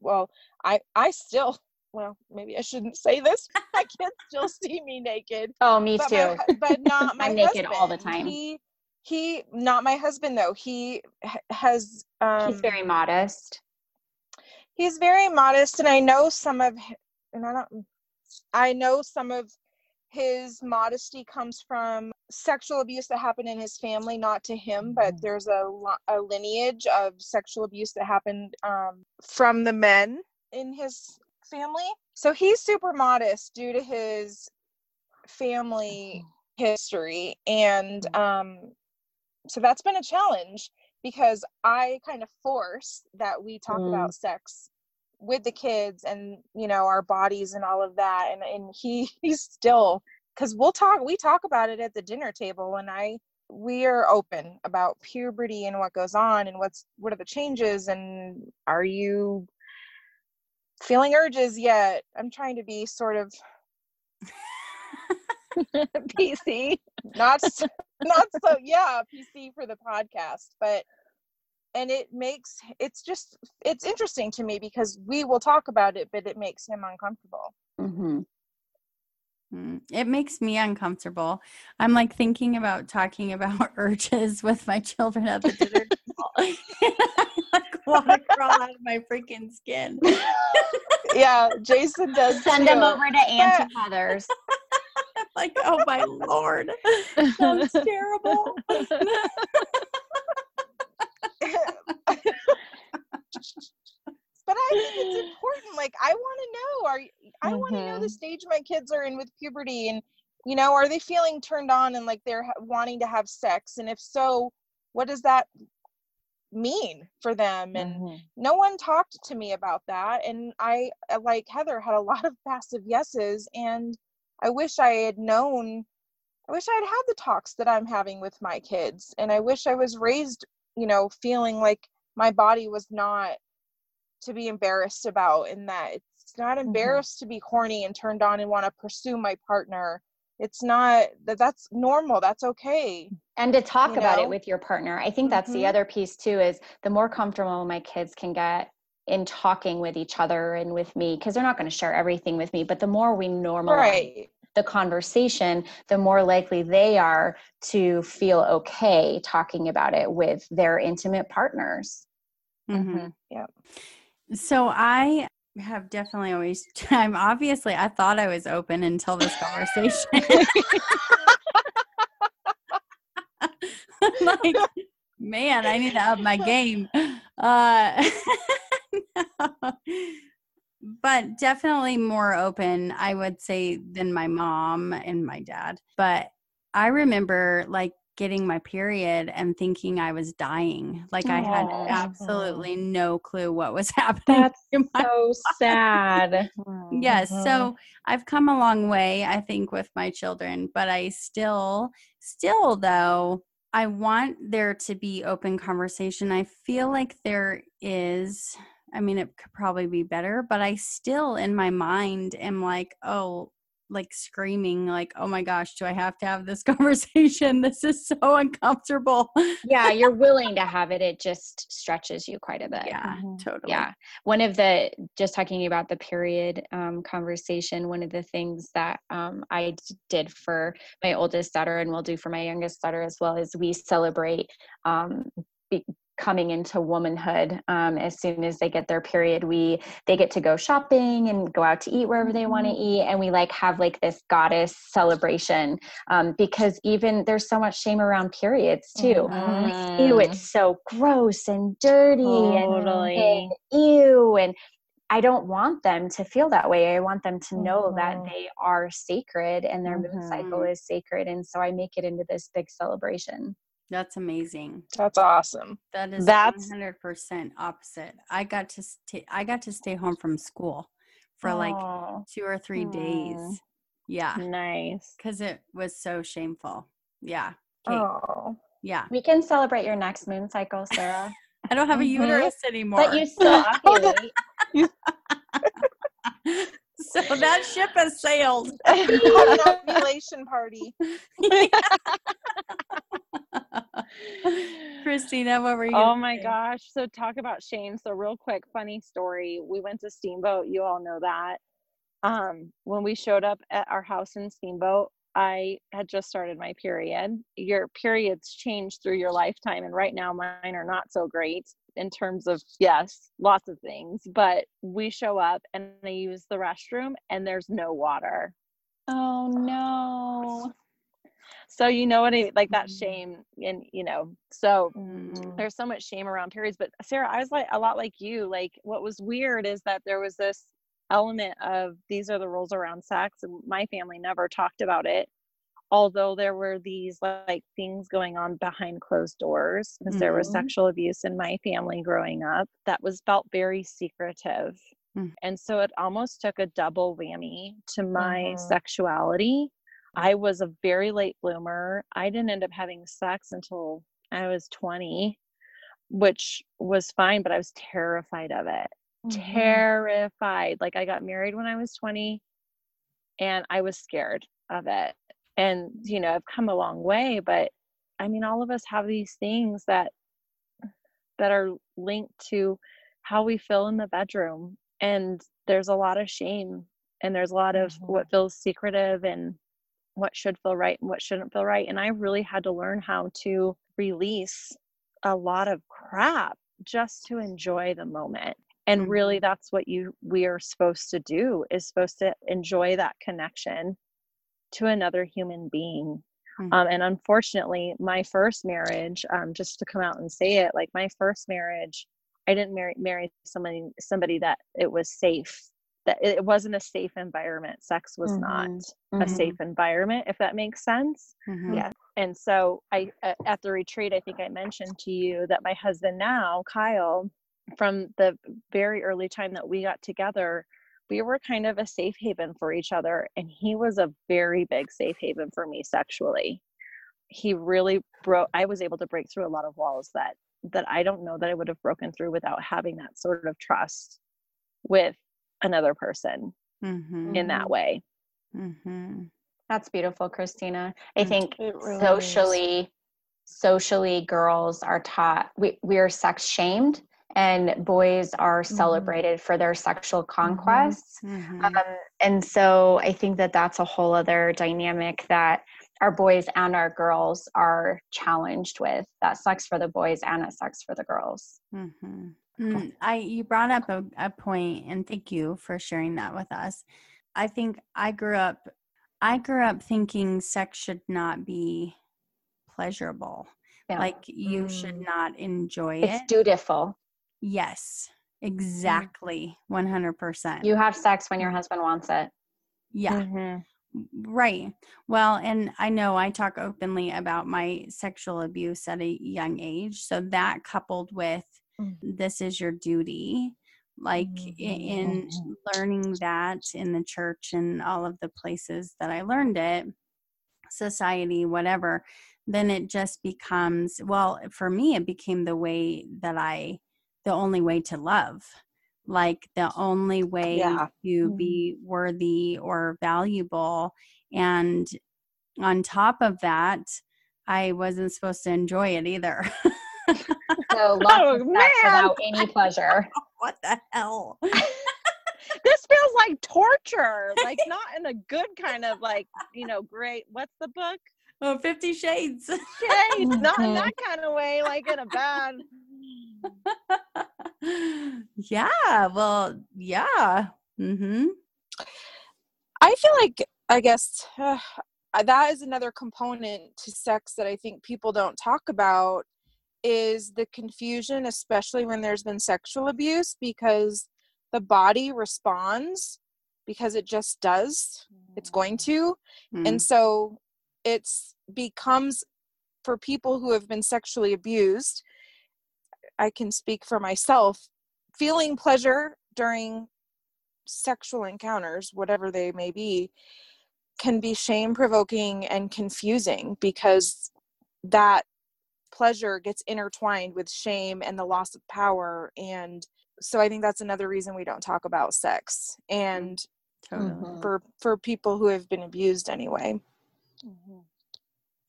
well, I, I still well, maybe I shouldn't say this. My kids still see me naked, Oh, me but, too. my, but not my I'm naked all the time. He, he, not my husband though. He has. Um, He's very modest. he's very modest, and I know some of, and I don't. I know some of his modesty comes from sexual abuse that happened in his family, not to him, but there's a, a lineage of sexual abuse that happened um, from the men in his family. So he's super modest due to his family history. And um, so that's been a challenge because I kind of force that we talk Mm. about sex with the kids and you know our bodies and all of that and and he he's still because we'll talk we talk about it at the dinner table and i we are open about puberty and what goes on and what's what are the changes and are you feeling urges yet i'm trying to be sort of PC. not not so yeah pc for the podcast but and it makes it's just it's interesting to me because we will talk about it but it makes him uncomfortable hmm Mm, It makes me uncomfortable. I'm like thinking about talking about urges with my children at the dinner table. I like want to crawl out of my freaking skin. yeah jason does Send them too. over to Auntie Heather's. like, oh my lord, sounds terrible. but I think it's important. Like, I want to know. Are I want to know the Mhm. stage my kids are in with puberty, and you know, are they feeling turned on and like they're ha- wanting to have sex? And if so, what does that mean for them? And Mhm. no one talked to me about that. And I, uh, like Heather, had a lot of passive yeses, and I wish I had known I wish I had had the talks that I'm having with my kids. And I wish I was raised, you know, feeling like my body was not to be embarrassed about and that it's not Mm-hmm. embarrassed to be horny and turned on and want to pursue my partner. It's not that that's normal. That's okay. and to talk you about know? it with your partner i think that's the Mhm. other piece too is the more comfortable my kids can get in talking with each other and with me because they're not going to share everything with me but the more we normalize Right. the conversation the more likely they are to feel okay talking about it with their intimate partners Mhm. Yeah. So I have definitely always I'm obviously I thought I was open until this conversation. like man, I need to up my game. Uh no. but definitely more open, I would say, than my mom and my dad. But I remember like getting my period and thinking I was dying. Like I had absolutely no clue what was happening. my so sad Yes. Mm-hmm. So I've come a long way, I think, with my children, but I still, still though, I want there to be open conversation. I feel like there is. I mean, it could probably be better, but I still, in my mind, am like, oh, like screaming, like, oh my gosh, do I have to have this conversation? This is so uncomfortable. yeah you're willing to have it it just stretches you quite a bit Yeah, Mhm. totally. yeah one of the just talking about the period um, conversation one of the things that um, i d- did for my oldest daughter and will do for my youngest daughter as well is we celebrate um, be- coming into womanhood um, as soon as they get their period we they get to go shopping and go out to eat wherever they want to eat and we like have like this goddess celebration um, because even there's so much shame around periods too Mhm. ew, it's so gross and dirty and, Totally. and ew. And I don't want them to feel that way. I want them to know that Mhm. they are sacred and their moon Mhm. cycle is sacred. And so I make it into this big celebration. That's amazing. That's awesome. That is That's- one hundred percent opposite. I got to stay. I got to stay home from school for like two or three Aw. days. Yeah, nice. because it was so shameful. Yeah, Okay. Oh. yeah. We can celebrate your next moon cycle, Sarah. I don't have a Mhm. uterus anymore. but you still ovulate. so that ship has sailed. Have an ovulation party. Christina, what were you? Oh my say? gosh. So talk about shame. So real quick, funny story. We went to Steamboat. You all know that. Um, when we showed up at our house in Steamboat, I had just started my period. Your periods change through your lifetime, and right now mine are not so great in terms of yes, lots of things. But we show up and they use the restroom, and there's no water. Oh no. So you know what I like that Mhm. shame, and you know, so Mm. there's so much shame around periods but sarah i was like a lot like you like what was weird is that there was this element of these are the rules around sex and my family never talked about it although there were these like things going on behind closed doors because there was Mhm. sexual abuse in my family growing up that was felt very secretive Mm. and so it almost took a double whammy to my Mhm. sexuality i was a very late bloomer i didn't end up having sex until i was 20 which was fine but i was terrified of it Mm-hmm. terrified. Like I got married when I was 20 and I was scared of it. And you know, I've come a long way, but I mean all of us have these things that that are linked to how we feel in the bedroom and there's a lot of shame and there's a lot of Mhm. what feels secretive and what should feel right and what shouldn't feel right and I really had to learn how to release a lot of crap just to enjoy the moment and really that's what you we are supposed to do is supposed to enjoy that connection to another human being Mhm. um, and unfortunately my first marriage um, just to come out and say it like my first marriage i didn't marry marry somebody somebody that it was safe that it wasn't a safe environment sex was not Mhm. a safe environment if that makes sense Mhm. yeah and so I at the retreat i think i mentioned to you that my husband now kyle from the very early time that we got together we were kind of a safe haven for each other and he was a very big safe haven for me sexually he really broke i was able to break through a lot of walls that that i don't know that i would have broken through without having that sort of trust with another person mm-hmm. in that way Mm-hmm. That's beautiful, Christina. I think It really is. socially, socially, girls are taught we we are sex shamed, and boys are celebrated for their sexual conquests. Mm-hmm. Um, and so I think that that's a whole other dynamic that our boys and our girls are challenged with. That sucks for the boys and it sucks for the girls. Mm-hmm. Mm, I you brought up a, a point, and thank you for sharing that with us. I think I grew up. I grew up thinking sex should not be pleasurable. Yeah. Like you should Mm. not enjoy it's it. It's dutiful. Yes, exactly, one hundred percent. You have sex when your husband wants it. Yeah, Mhm. right. Well, and I know I talk openly about my sexual abuse at a young age, so that coupled with Mm. this is your duty like i- in learning that in the church and all of the places that i learned it society whatever then it just becomes well for me it became the way that i the only way to love like the only way Yeah. to Mhm. be worthy or valuable and on top of that i wasn't supposed to enjoy it either So lots Oh, of sex man. without any pleasure. what the hell this feels like torture like not in a good kind of like you know great what's the book oh 50 shades shades not in that kind of way like in a bad yeah well yeah mm-hmm. I feel like I guess uh, that is another component to sex that I think people don't talk about is the confusion especially when there's been sexual abuse because the body responds because it just does. It's going to. Mm. and so it's becomes for people who have been sexually abused i can speak for myself feeling pleasure during sexual encounters whatever they may be can be shame provoking and confusing because that pleasure gets intertwined with shame and the loss of power. And so i think that's another reason we don't talk about sex and totally. Mhm. for for people who have been abused anyway.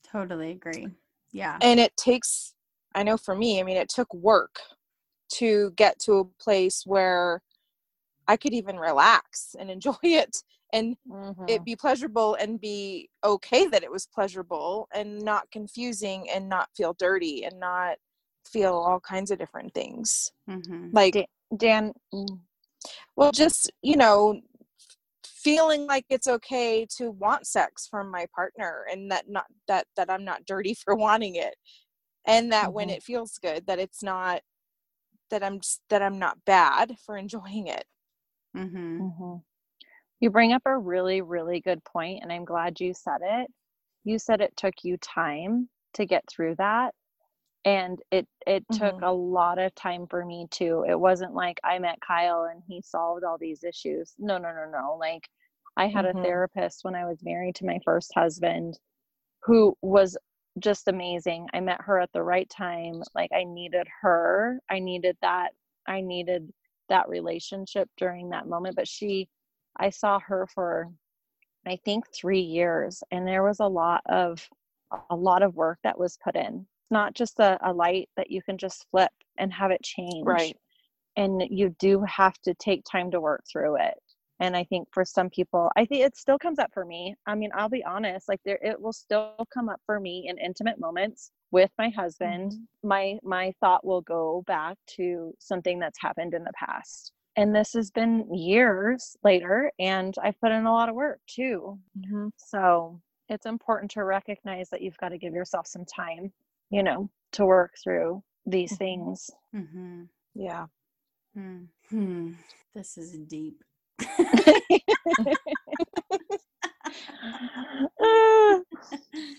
Totally agree. Yeah. And it takes i know for me i mean it took work to get to a place where i could even relax and enjoy it and Mhm. it be pleasurable and be okay that it was pleasurable and not confusing and not feel dirty and not feel all kinds of different things mm-hmm. like Dan- dan mm, well just you know feeling like it's okay to want sex from my partner and that not that that i'm not dirty for wanting it and that when Mhm. it feels good that it's not that i'm just that i'm not bad for enjoying it Mm-hmm. Mhm. You bring up a really, really good point, and I'm glad you said it. You said it took you time to get through that. And it it took a lot of time for me too. It wasn't like I met Kyle and he solved all these issues. No, no, no, no. Like I had a therapist when I was married to my first husband who was just amazing. I met her at the right time. Like I needed her. I needed that. I needed that relationship during that moment. But she, I saw her for, I think, three years, and there was a lot of, a lot of work that was put in. It's not just a, a light that you can just flip and have it change. Right. And you do have to take time to work through it. And I think for some people, I think it still comes up for me. I mean, I'll be honest, like there, it will still come up for me in intimate moments with my husband. My my thought will go back to something that's happened in the past. And this has been years later, and I've put in a lot of work too. Mm-hmm. So it's important to recognize that you've got to give yourself some time, you know, to work through these Mhm. things. Mm-hmm. yeah. Hmm. This is deep.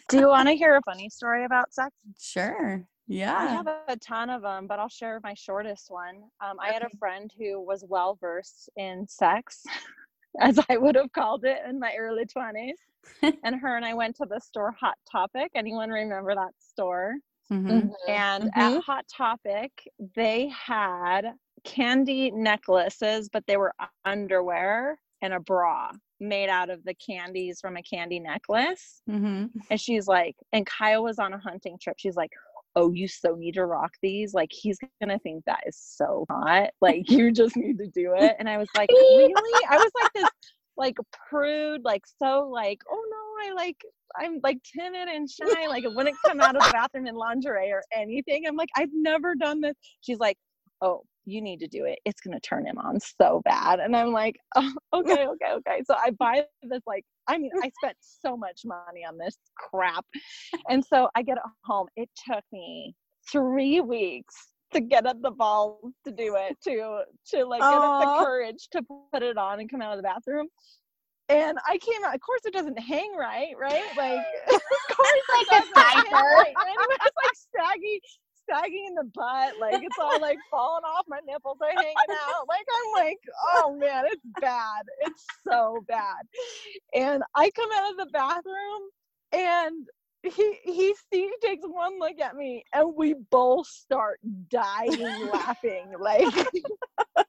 Do you want to hear a funny story about sex? sure. Yeah. I have a ton of them, but I'll share my shortest one. Um, I had a friend who was well versed in sex, as I would have called it in my early 20s. and her and I went to the store Hot Topic. Anyone remember that store? Mhm. And Mhm. at Hot Topic, they had candy necklaces, but they were underwear and a bra made out of the candies from a candy necklace. Mhm. And she's like, and Kyle was on a hunting trip. She's like, Oh, you so need to rock these. Like, he's gonna think that is so hot. Like, you just need to do it. And I was like, Really? I was like this like prude, like so like, oh no, I like I'm like timid and shy. Like it wouldn't come out of the bathroom in lingerie or anything. I'm like, I've never done this. She's like, Oh, you need to do it. It's gonna turn him on so bad. And I'm like, oh, okay, okay, okay. So I buy this like, I mean, I spent so much money on this crap. And so I get it home. It took me three weeks to get up the balls to do it, to to like get up the courage to put it on and come out of the bathroom. And I came out, of course it doesn't hang right, right? Like of course it Like a diaper. right. And it was like saggy, sagging in the butt, like it's all like falling off, my nipples are hanging out. Like I'm like, oh man, it's bad. It's so bad. And I come out of the bathroom and he he he takes one look at me and we both start dying laughing like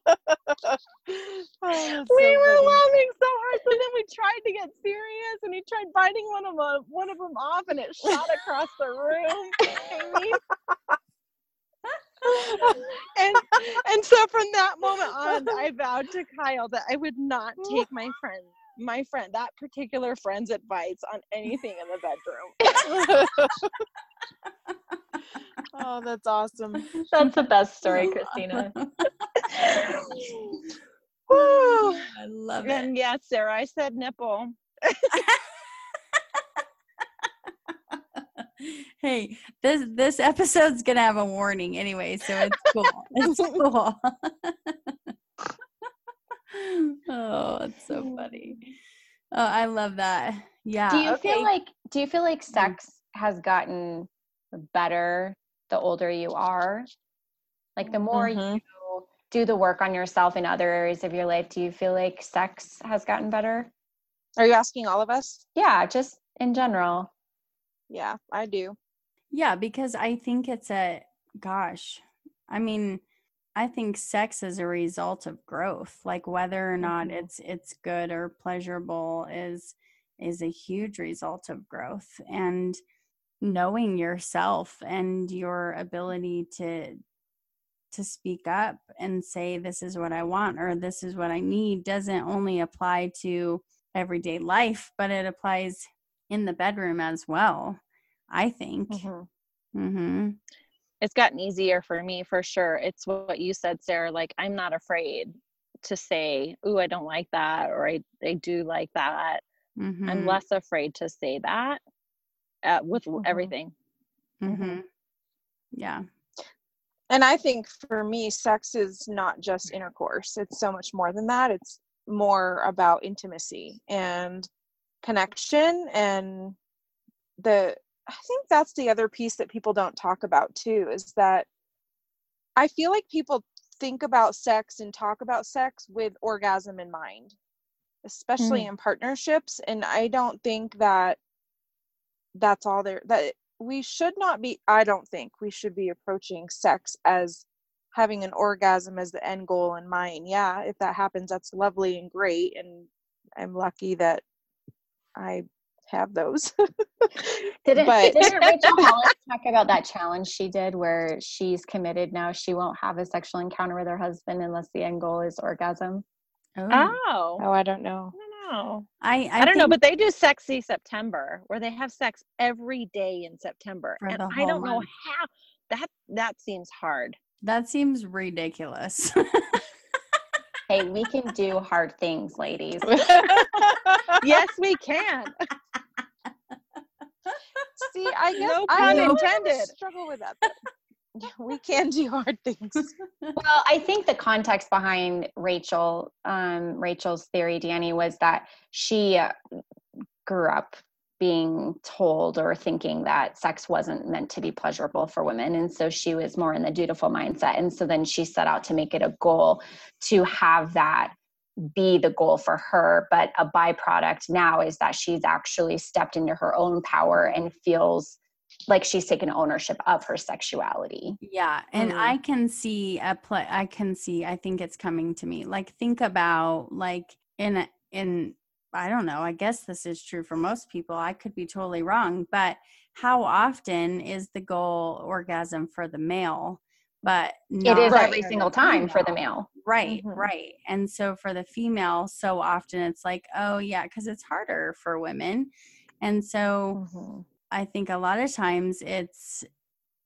Oh, we so were funny. laughing so hard so then we tried to get serious and he tried biting one of them one of them off and it shot across the room and and so from that moment on i vowed to kyle that i would not take my friend my friend that particular friend's advice on anything in the bedroom oh, that's awesome. That's the best story, Christina. Woo. Oh, I love it. and yeah sarah i said nipple hey, this this episode's gonna have a warning anyway, so it's cool. It's cool. oh, it's so funny. Oh, I love that. Yeah. do you okay. feel like do you feel like mm. sex has gotten better the older you are? Like the more Mhm. you do the work on yourself in other areas of your life, do you feel like sex has gotten better? Are you asking all of us? Yeah, just in general. Yeah, I do. Yeah, because I think it's a gosh. I mean, I think sex is a result of growth. Like whether or not Mhm. it's it's good or pleasurable is is a huge result of growth and knowing yourself and your ability to to speak up and say this is what I want or this is what I need doesn't only apply to everyday life, but it applies in the bedroom as well. I think. Mhm. Mm-hmm. it's gotten easier for me for sure. It's what you said, Sarah. Like I'm not afraid to say, "Ooh, I don't like that," or "I I do like that." Mm-hmm. I'm less afraid to say that uh, with Mhm. everything. Mm-hmm. Yeah. And I think for me, sex is not just intercourse. It's so much more than that. It's more about intimacy and connection and the I think that's the other piece that people don't talk about too is that I feel like people think about sex and talk about sex with orgasm in mind, especially in partnerships. And I don't think that that's all there that we should not be I don't think we should be approaching sex as having an orgasm as the end goal in mind. Yeah, if that happens that's lovely and great and I'm lucky that I have those. Didn't, But- didn't Rachel Hollis talk about that challenge she did where she's committed now she won't have a sexual encounter with her husband unless the end goal is orgasm? Oh, Oh, oh, I don't know. Hmm. I. I, I, I, don't know, but they do sexy September where they have sex every day in September, and I don't know how that that seems hard. that seems ridiculous. Hey, we can do hard things, ladies. yes, we can. See, I guess No I pun don't intended. struggle with that. We can do hard things. Well, I think the context behind Rachel, um, Rachel's theory, Danny, was that she uh, grew up being told or thinking that sex wasn't meant to be pleasurable for women. And so she was more in the dutiful mindset. And so then she set out to make it a goal to have that be the goal for her. But a byproduct now is that she's actually stepped into her own power and feels like she's taken ownership of her sexuality. Yeah, and mm. I can see a play I can see I think it's coming to me. Like think about like in in I don't know, I guess this is true for most people. I could be totally wrong, but how often is the goal orgasm for the male? But it is every single time for the male. Right, mm-hmm. right. And so for the female, so often it's like, oh yeah, because it's harder for women. And so mm-hmm. I think a lot of times it's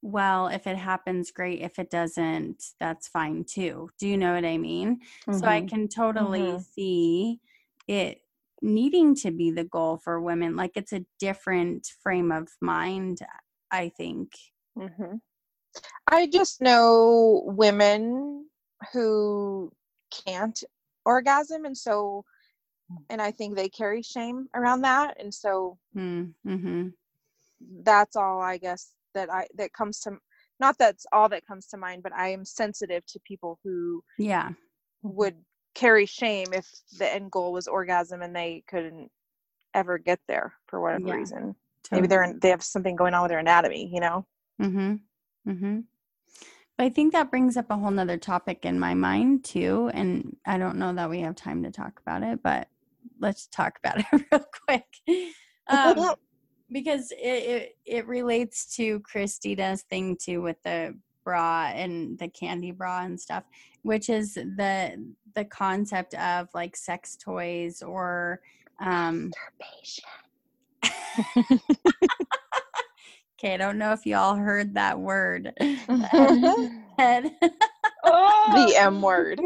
well, if it happens, great. If it doesn't, that's fine too. Do you know what I mean? Mm-hmm. So I mm-hmm. can totally mm-hmm. see it needing to be the goal for women. Like it's a different frame of mind, I think. Mm-hmm. I just know women who can't orgasm. And so, and I think they carry shame around that. And so, mm-hmm that's all I guess that I that comes to not that's all that comes to mind, but I am sensitive to people who yeah would carry shame if the end goal was orgasm and they couldn't ever get there for whatever yeah, reason. Totally. Maybe they're in, they have something going on with their anatomy, you know. Mhm. Mhm. But I think that brings up a whole nother topic in my mind too, and I don't know that we have time to talk about it, but let's talk about it real quick. Um, because it, it, it relates to Christina's thing too with the bra and the candy bra and stuff, which is the the concept of like sex toys or um okay, I don't know if y'all heard that word. oh, the M word.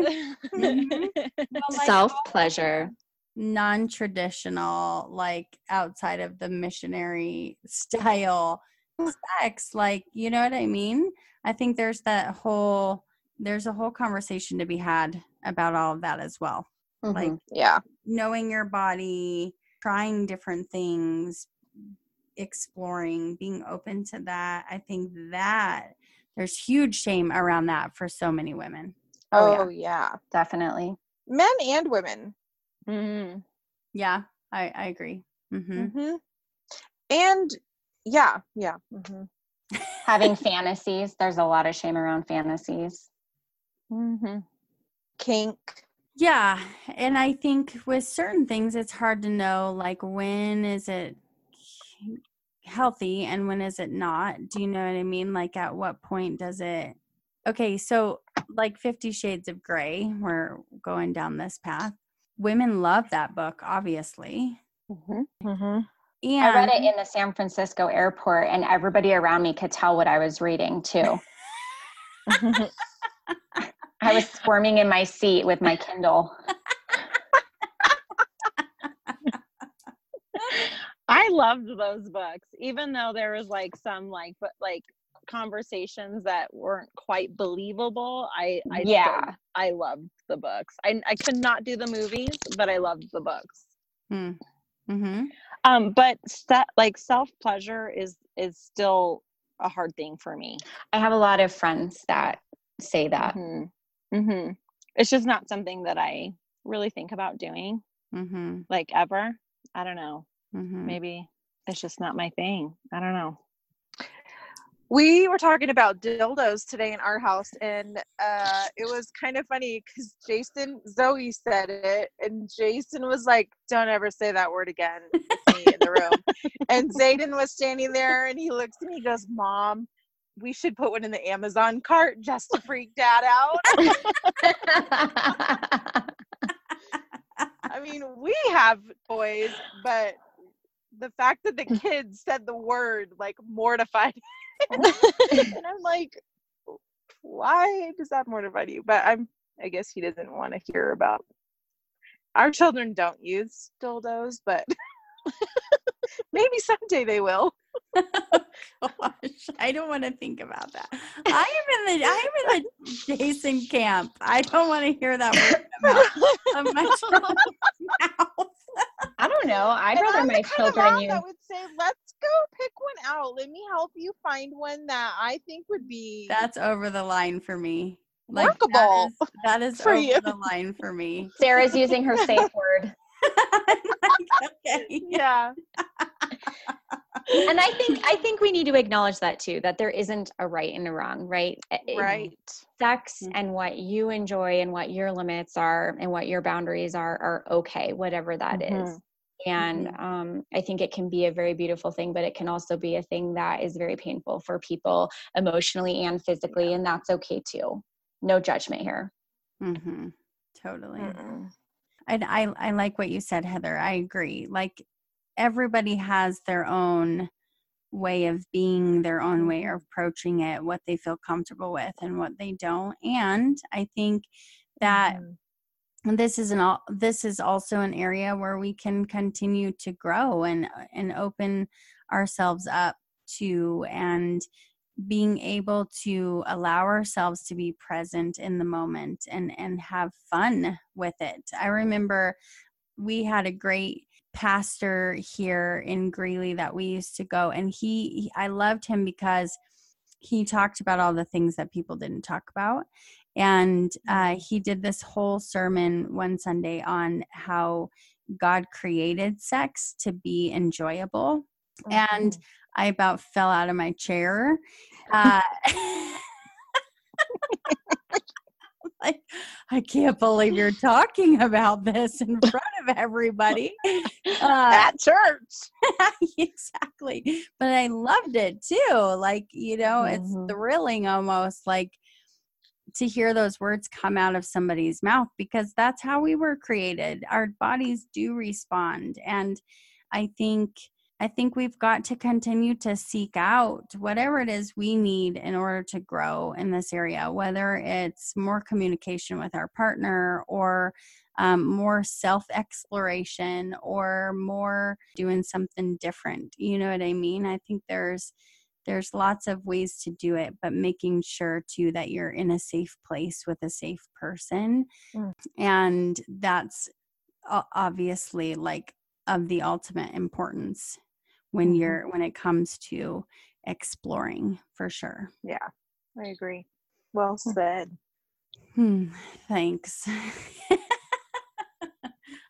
Self pleasure non-traditional like outside of the missionary style sex like you know what i mean? I think there's that whole there's a whole conversation to be had about all of that as well. Mm-hmm. like yeah. knowing your body trying different things exploring being open to that. I think that there's huge shame around that for so many women. Oh, oh yeah. yeah. Definitely. Men and women Mm-hmm. Yeah, I, I agree. Mm-hmm. Mm-hmm. And yeah, yeah. Mm-hmm. Having fantasies, there's a lot of shame around fantasies. Mm-hmm. Kink. Yeah, and I think with certain things, it's hard to know like when is it healthy and when is it not? Do you know what I mean? Like at what point does it? Okay, so like Fifty Shades of Grey, we're going down this path women love that book, obviously. Mm-hmm. Mm-hmm. And I read it in the San Francisco airport, and everybody around me could tell what I was reading too. I was squirming in my seat with my Kindle. I loved those books, even though there was like some like but like conversations that weren't quite believable. I, I yeah, still, I loved the books. I I could not do the movies, but I loved the books. Hmm. Mm-hmm. Um, but set, like self pleasure is is still a hard thing for me. I have a lot of friends that say that. Mm-hmm. Mm-hmm. It's just not something that I really think about doing, mm-hmm. like ever. I don't know. Mm-hmm. Maybe it's just not my thing. I don't know we were talking about dildos today in our house and uh, it was kind of funny because jason zoe said it and jason was like don't ever say that word again in the room. And zayden was standing there and he looks at me he goes mom we should put one in the amazon cart just to freak dad out. I mean we have toys but the fact that the mm. kids said the word like mortified and I'm like, why does that mortify you? But I'm, I guess he doesn't want to hear about. Our children don't use dildos, but maybe someday they will. Gosh, I don't want to think about that. I am in the I am in the Jason camp. I don't want to hear that word of my children's mouth. I don't know. I'd And rather I'm the my kind of children mom use. that would say, "Let's go pick one out. Let me help you find one that I think would be That's over the line for me. Like workable." that is, that is for over you. the line for me. Sarah's using her safe word. Like, okay. yeah, and I think I think we need to acknowledge that too, that there isn't a right and a wrong, right? It- it- right. Sex Mhm. and what you enjoy and what your limits are and what your boundaries are are okay, whatever that is. And Mhm. um, I think it can be a very beautiful thing, but it can also be a thing that is very painful for people emotionally and physically, and that's okay too. No judgment here. Mm-hmm. Totally. Mm-mm. And I, I like what you said, Heather. I agree. Like everybody has their own way of being, their own way of approaching it, what they feel comfortable with and what they don't. And I think that Mhm. This is an this is also an area where we can continue to grow and and open ourselves up to and being able to allow ourselves to be present in the moment and and have fun with it. I remember we had a great pastor here in greeley that we used to go and he i loved him because he talked about all the things that people didn't talk about and uh, he did this whole sermon one Sunday on how God created sex to be enjoyable. And I about fell out of my chair. Uh, like, I can't believe you're talking about this in front of everybody. Uh, at church. exactly. But I loved it too. Like, you know, Mhm. it's thrilling almost like to hear those words come out of somebody's mouth because that's how we were created. Our bodies do respond. And I think I think we've got to continue to seek out whatever it is we need in order to grow in this area, whether it's more communication with our partner or um, more self exploration or more doing something different. You know what I mean? I think there's there's lots of ways to do it, but making sure too that you're in a safe place with a safe person. Mm. And that's obviously like of the ultimate importance when Mhm. you're when it comes to exploring for sure. Yeah, I agree. Well said. Hmm, thanks.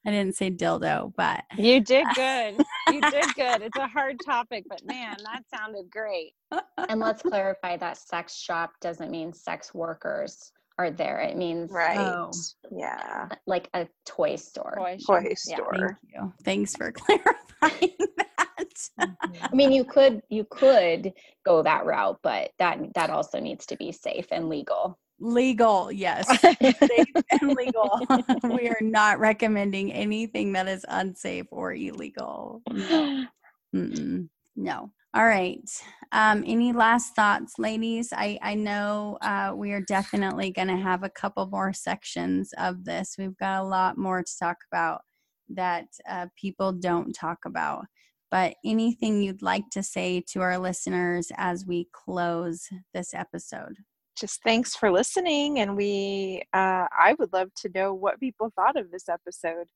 I didn't say dildo, but You did good. You did good. It's a hard topic, but man, that sounded great. and let's clarify that sex shop doesn't mean sex workers are there. It means Right. Oh. Yeah. like a toy store. Toy Toy shop. thank store. you. Thanks for clarifying that. I mean, you could you could go that route, but that that also needs to be safe and legal. Legal, yes. Safe and legal. we are not recommending anything that is unsafe or illegal. No. Mm-mm. No. All right. Um, any last thoughts, ladies? I, I know uh, we are definitely going to have a couple more sections of this. We've got a lot more to talk about that uh, people don't talk about. But anything you'd like to say to our listeners as we close this episode? Just thanks for listening, and we. Uh, I would love to know what people thought of this episode.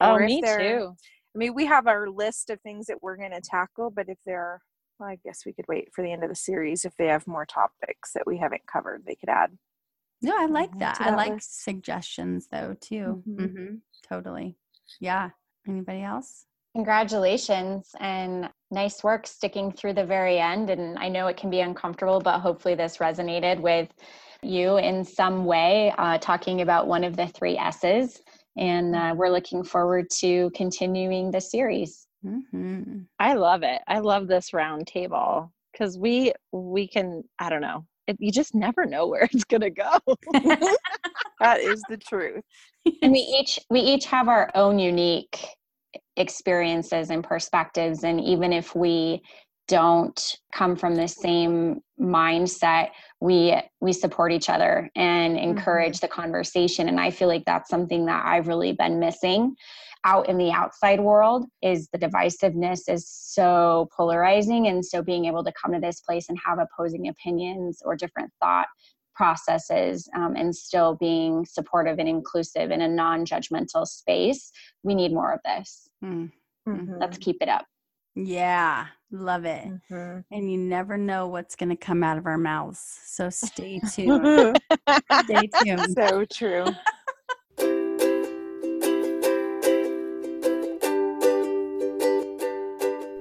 Oh, me too. I mean, we have our list of things that we're going to tackle, but if there, well, I guess we could wait for the end of the series. If they have more topics that we haven't covered, they could add. No, I like Mhm, that. I like list. suggestions though too. Mhm. hmm Totally. Yeah. Anybody else? Congratulations and nice work sticking through the very end. And I know it can be uncomfortable, but hopefully this resonated with you in some way, uh, talking about one of the three S's. And uh, we're looking forward to continuing the series. hmm I love it. I love this round table because we we can. I don't know. It, you just never know where it's gonna go. That is the truth. and we each we each have our own unique experiences and perspectives and even if we don't come from the same mindset we we support each other and mm-hmm. encourage the conversation. And i feel like that's something that i've really been missing out in the outside world is the divisiveness is so polarizing and so being able to come to this place and have opposing opinions or different thought processes um, and still being supportive and inclusive in a non-judgmental space we need more of this mm. mm-hmm. let's keep it up yeah love it mm-hmm. and you never know what's going to come out of our mouths so stay tuned stay tuned so true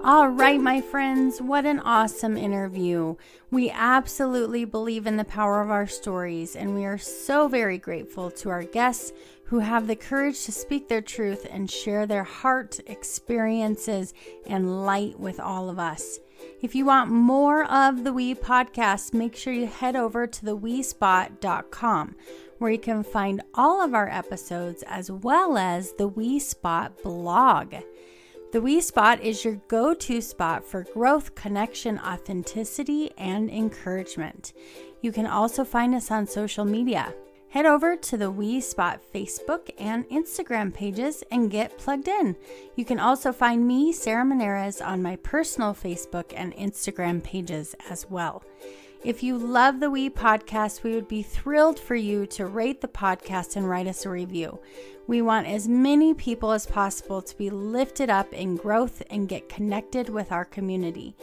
All right, my friends, what an awesome interview. We absolutely believe in the power of our stories, and we are so very grateful to our guests who have the courage to speak their truth and share their heart, experiences, and light with all of us. If you want more of the We podcast, make sure you head over to the theWeSpot.com where you can find all of our episodes as well as the We Spot blog. The We Spot is your go to spot for growth, connection, authenticity, and encouragement. You can also find us on social media. Head over to the We Spot Facebook and Instagram pages and get plugged in. You can also find me, Sarah Monares, on my personal Facebook and Instagram pages as well. If you love the We podcast, we would be thrilled for you to rate the podcast and write us a review. We want as many people as possible to be lifted up in growth and get connected with our community.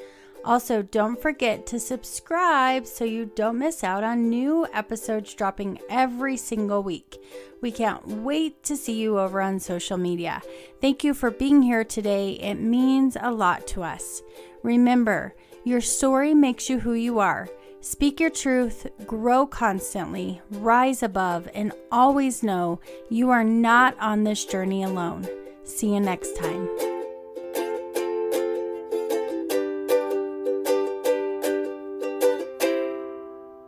Also, don't forget to subscribe so you don't miss out on new episodes dropping every single week. We can't wait to see you over on social media. Thank you for being here today. It means a lot to us. Remember, your story makes you who you are. Speak your truth, grow constantly, rise above, and always know you are not on this journey alone. See you next time.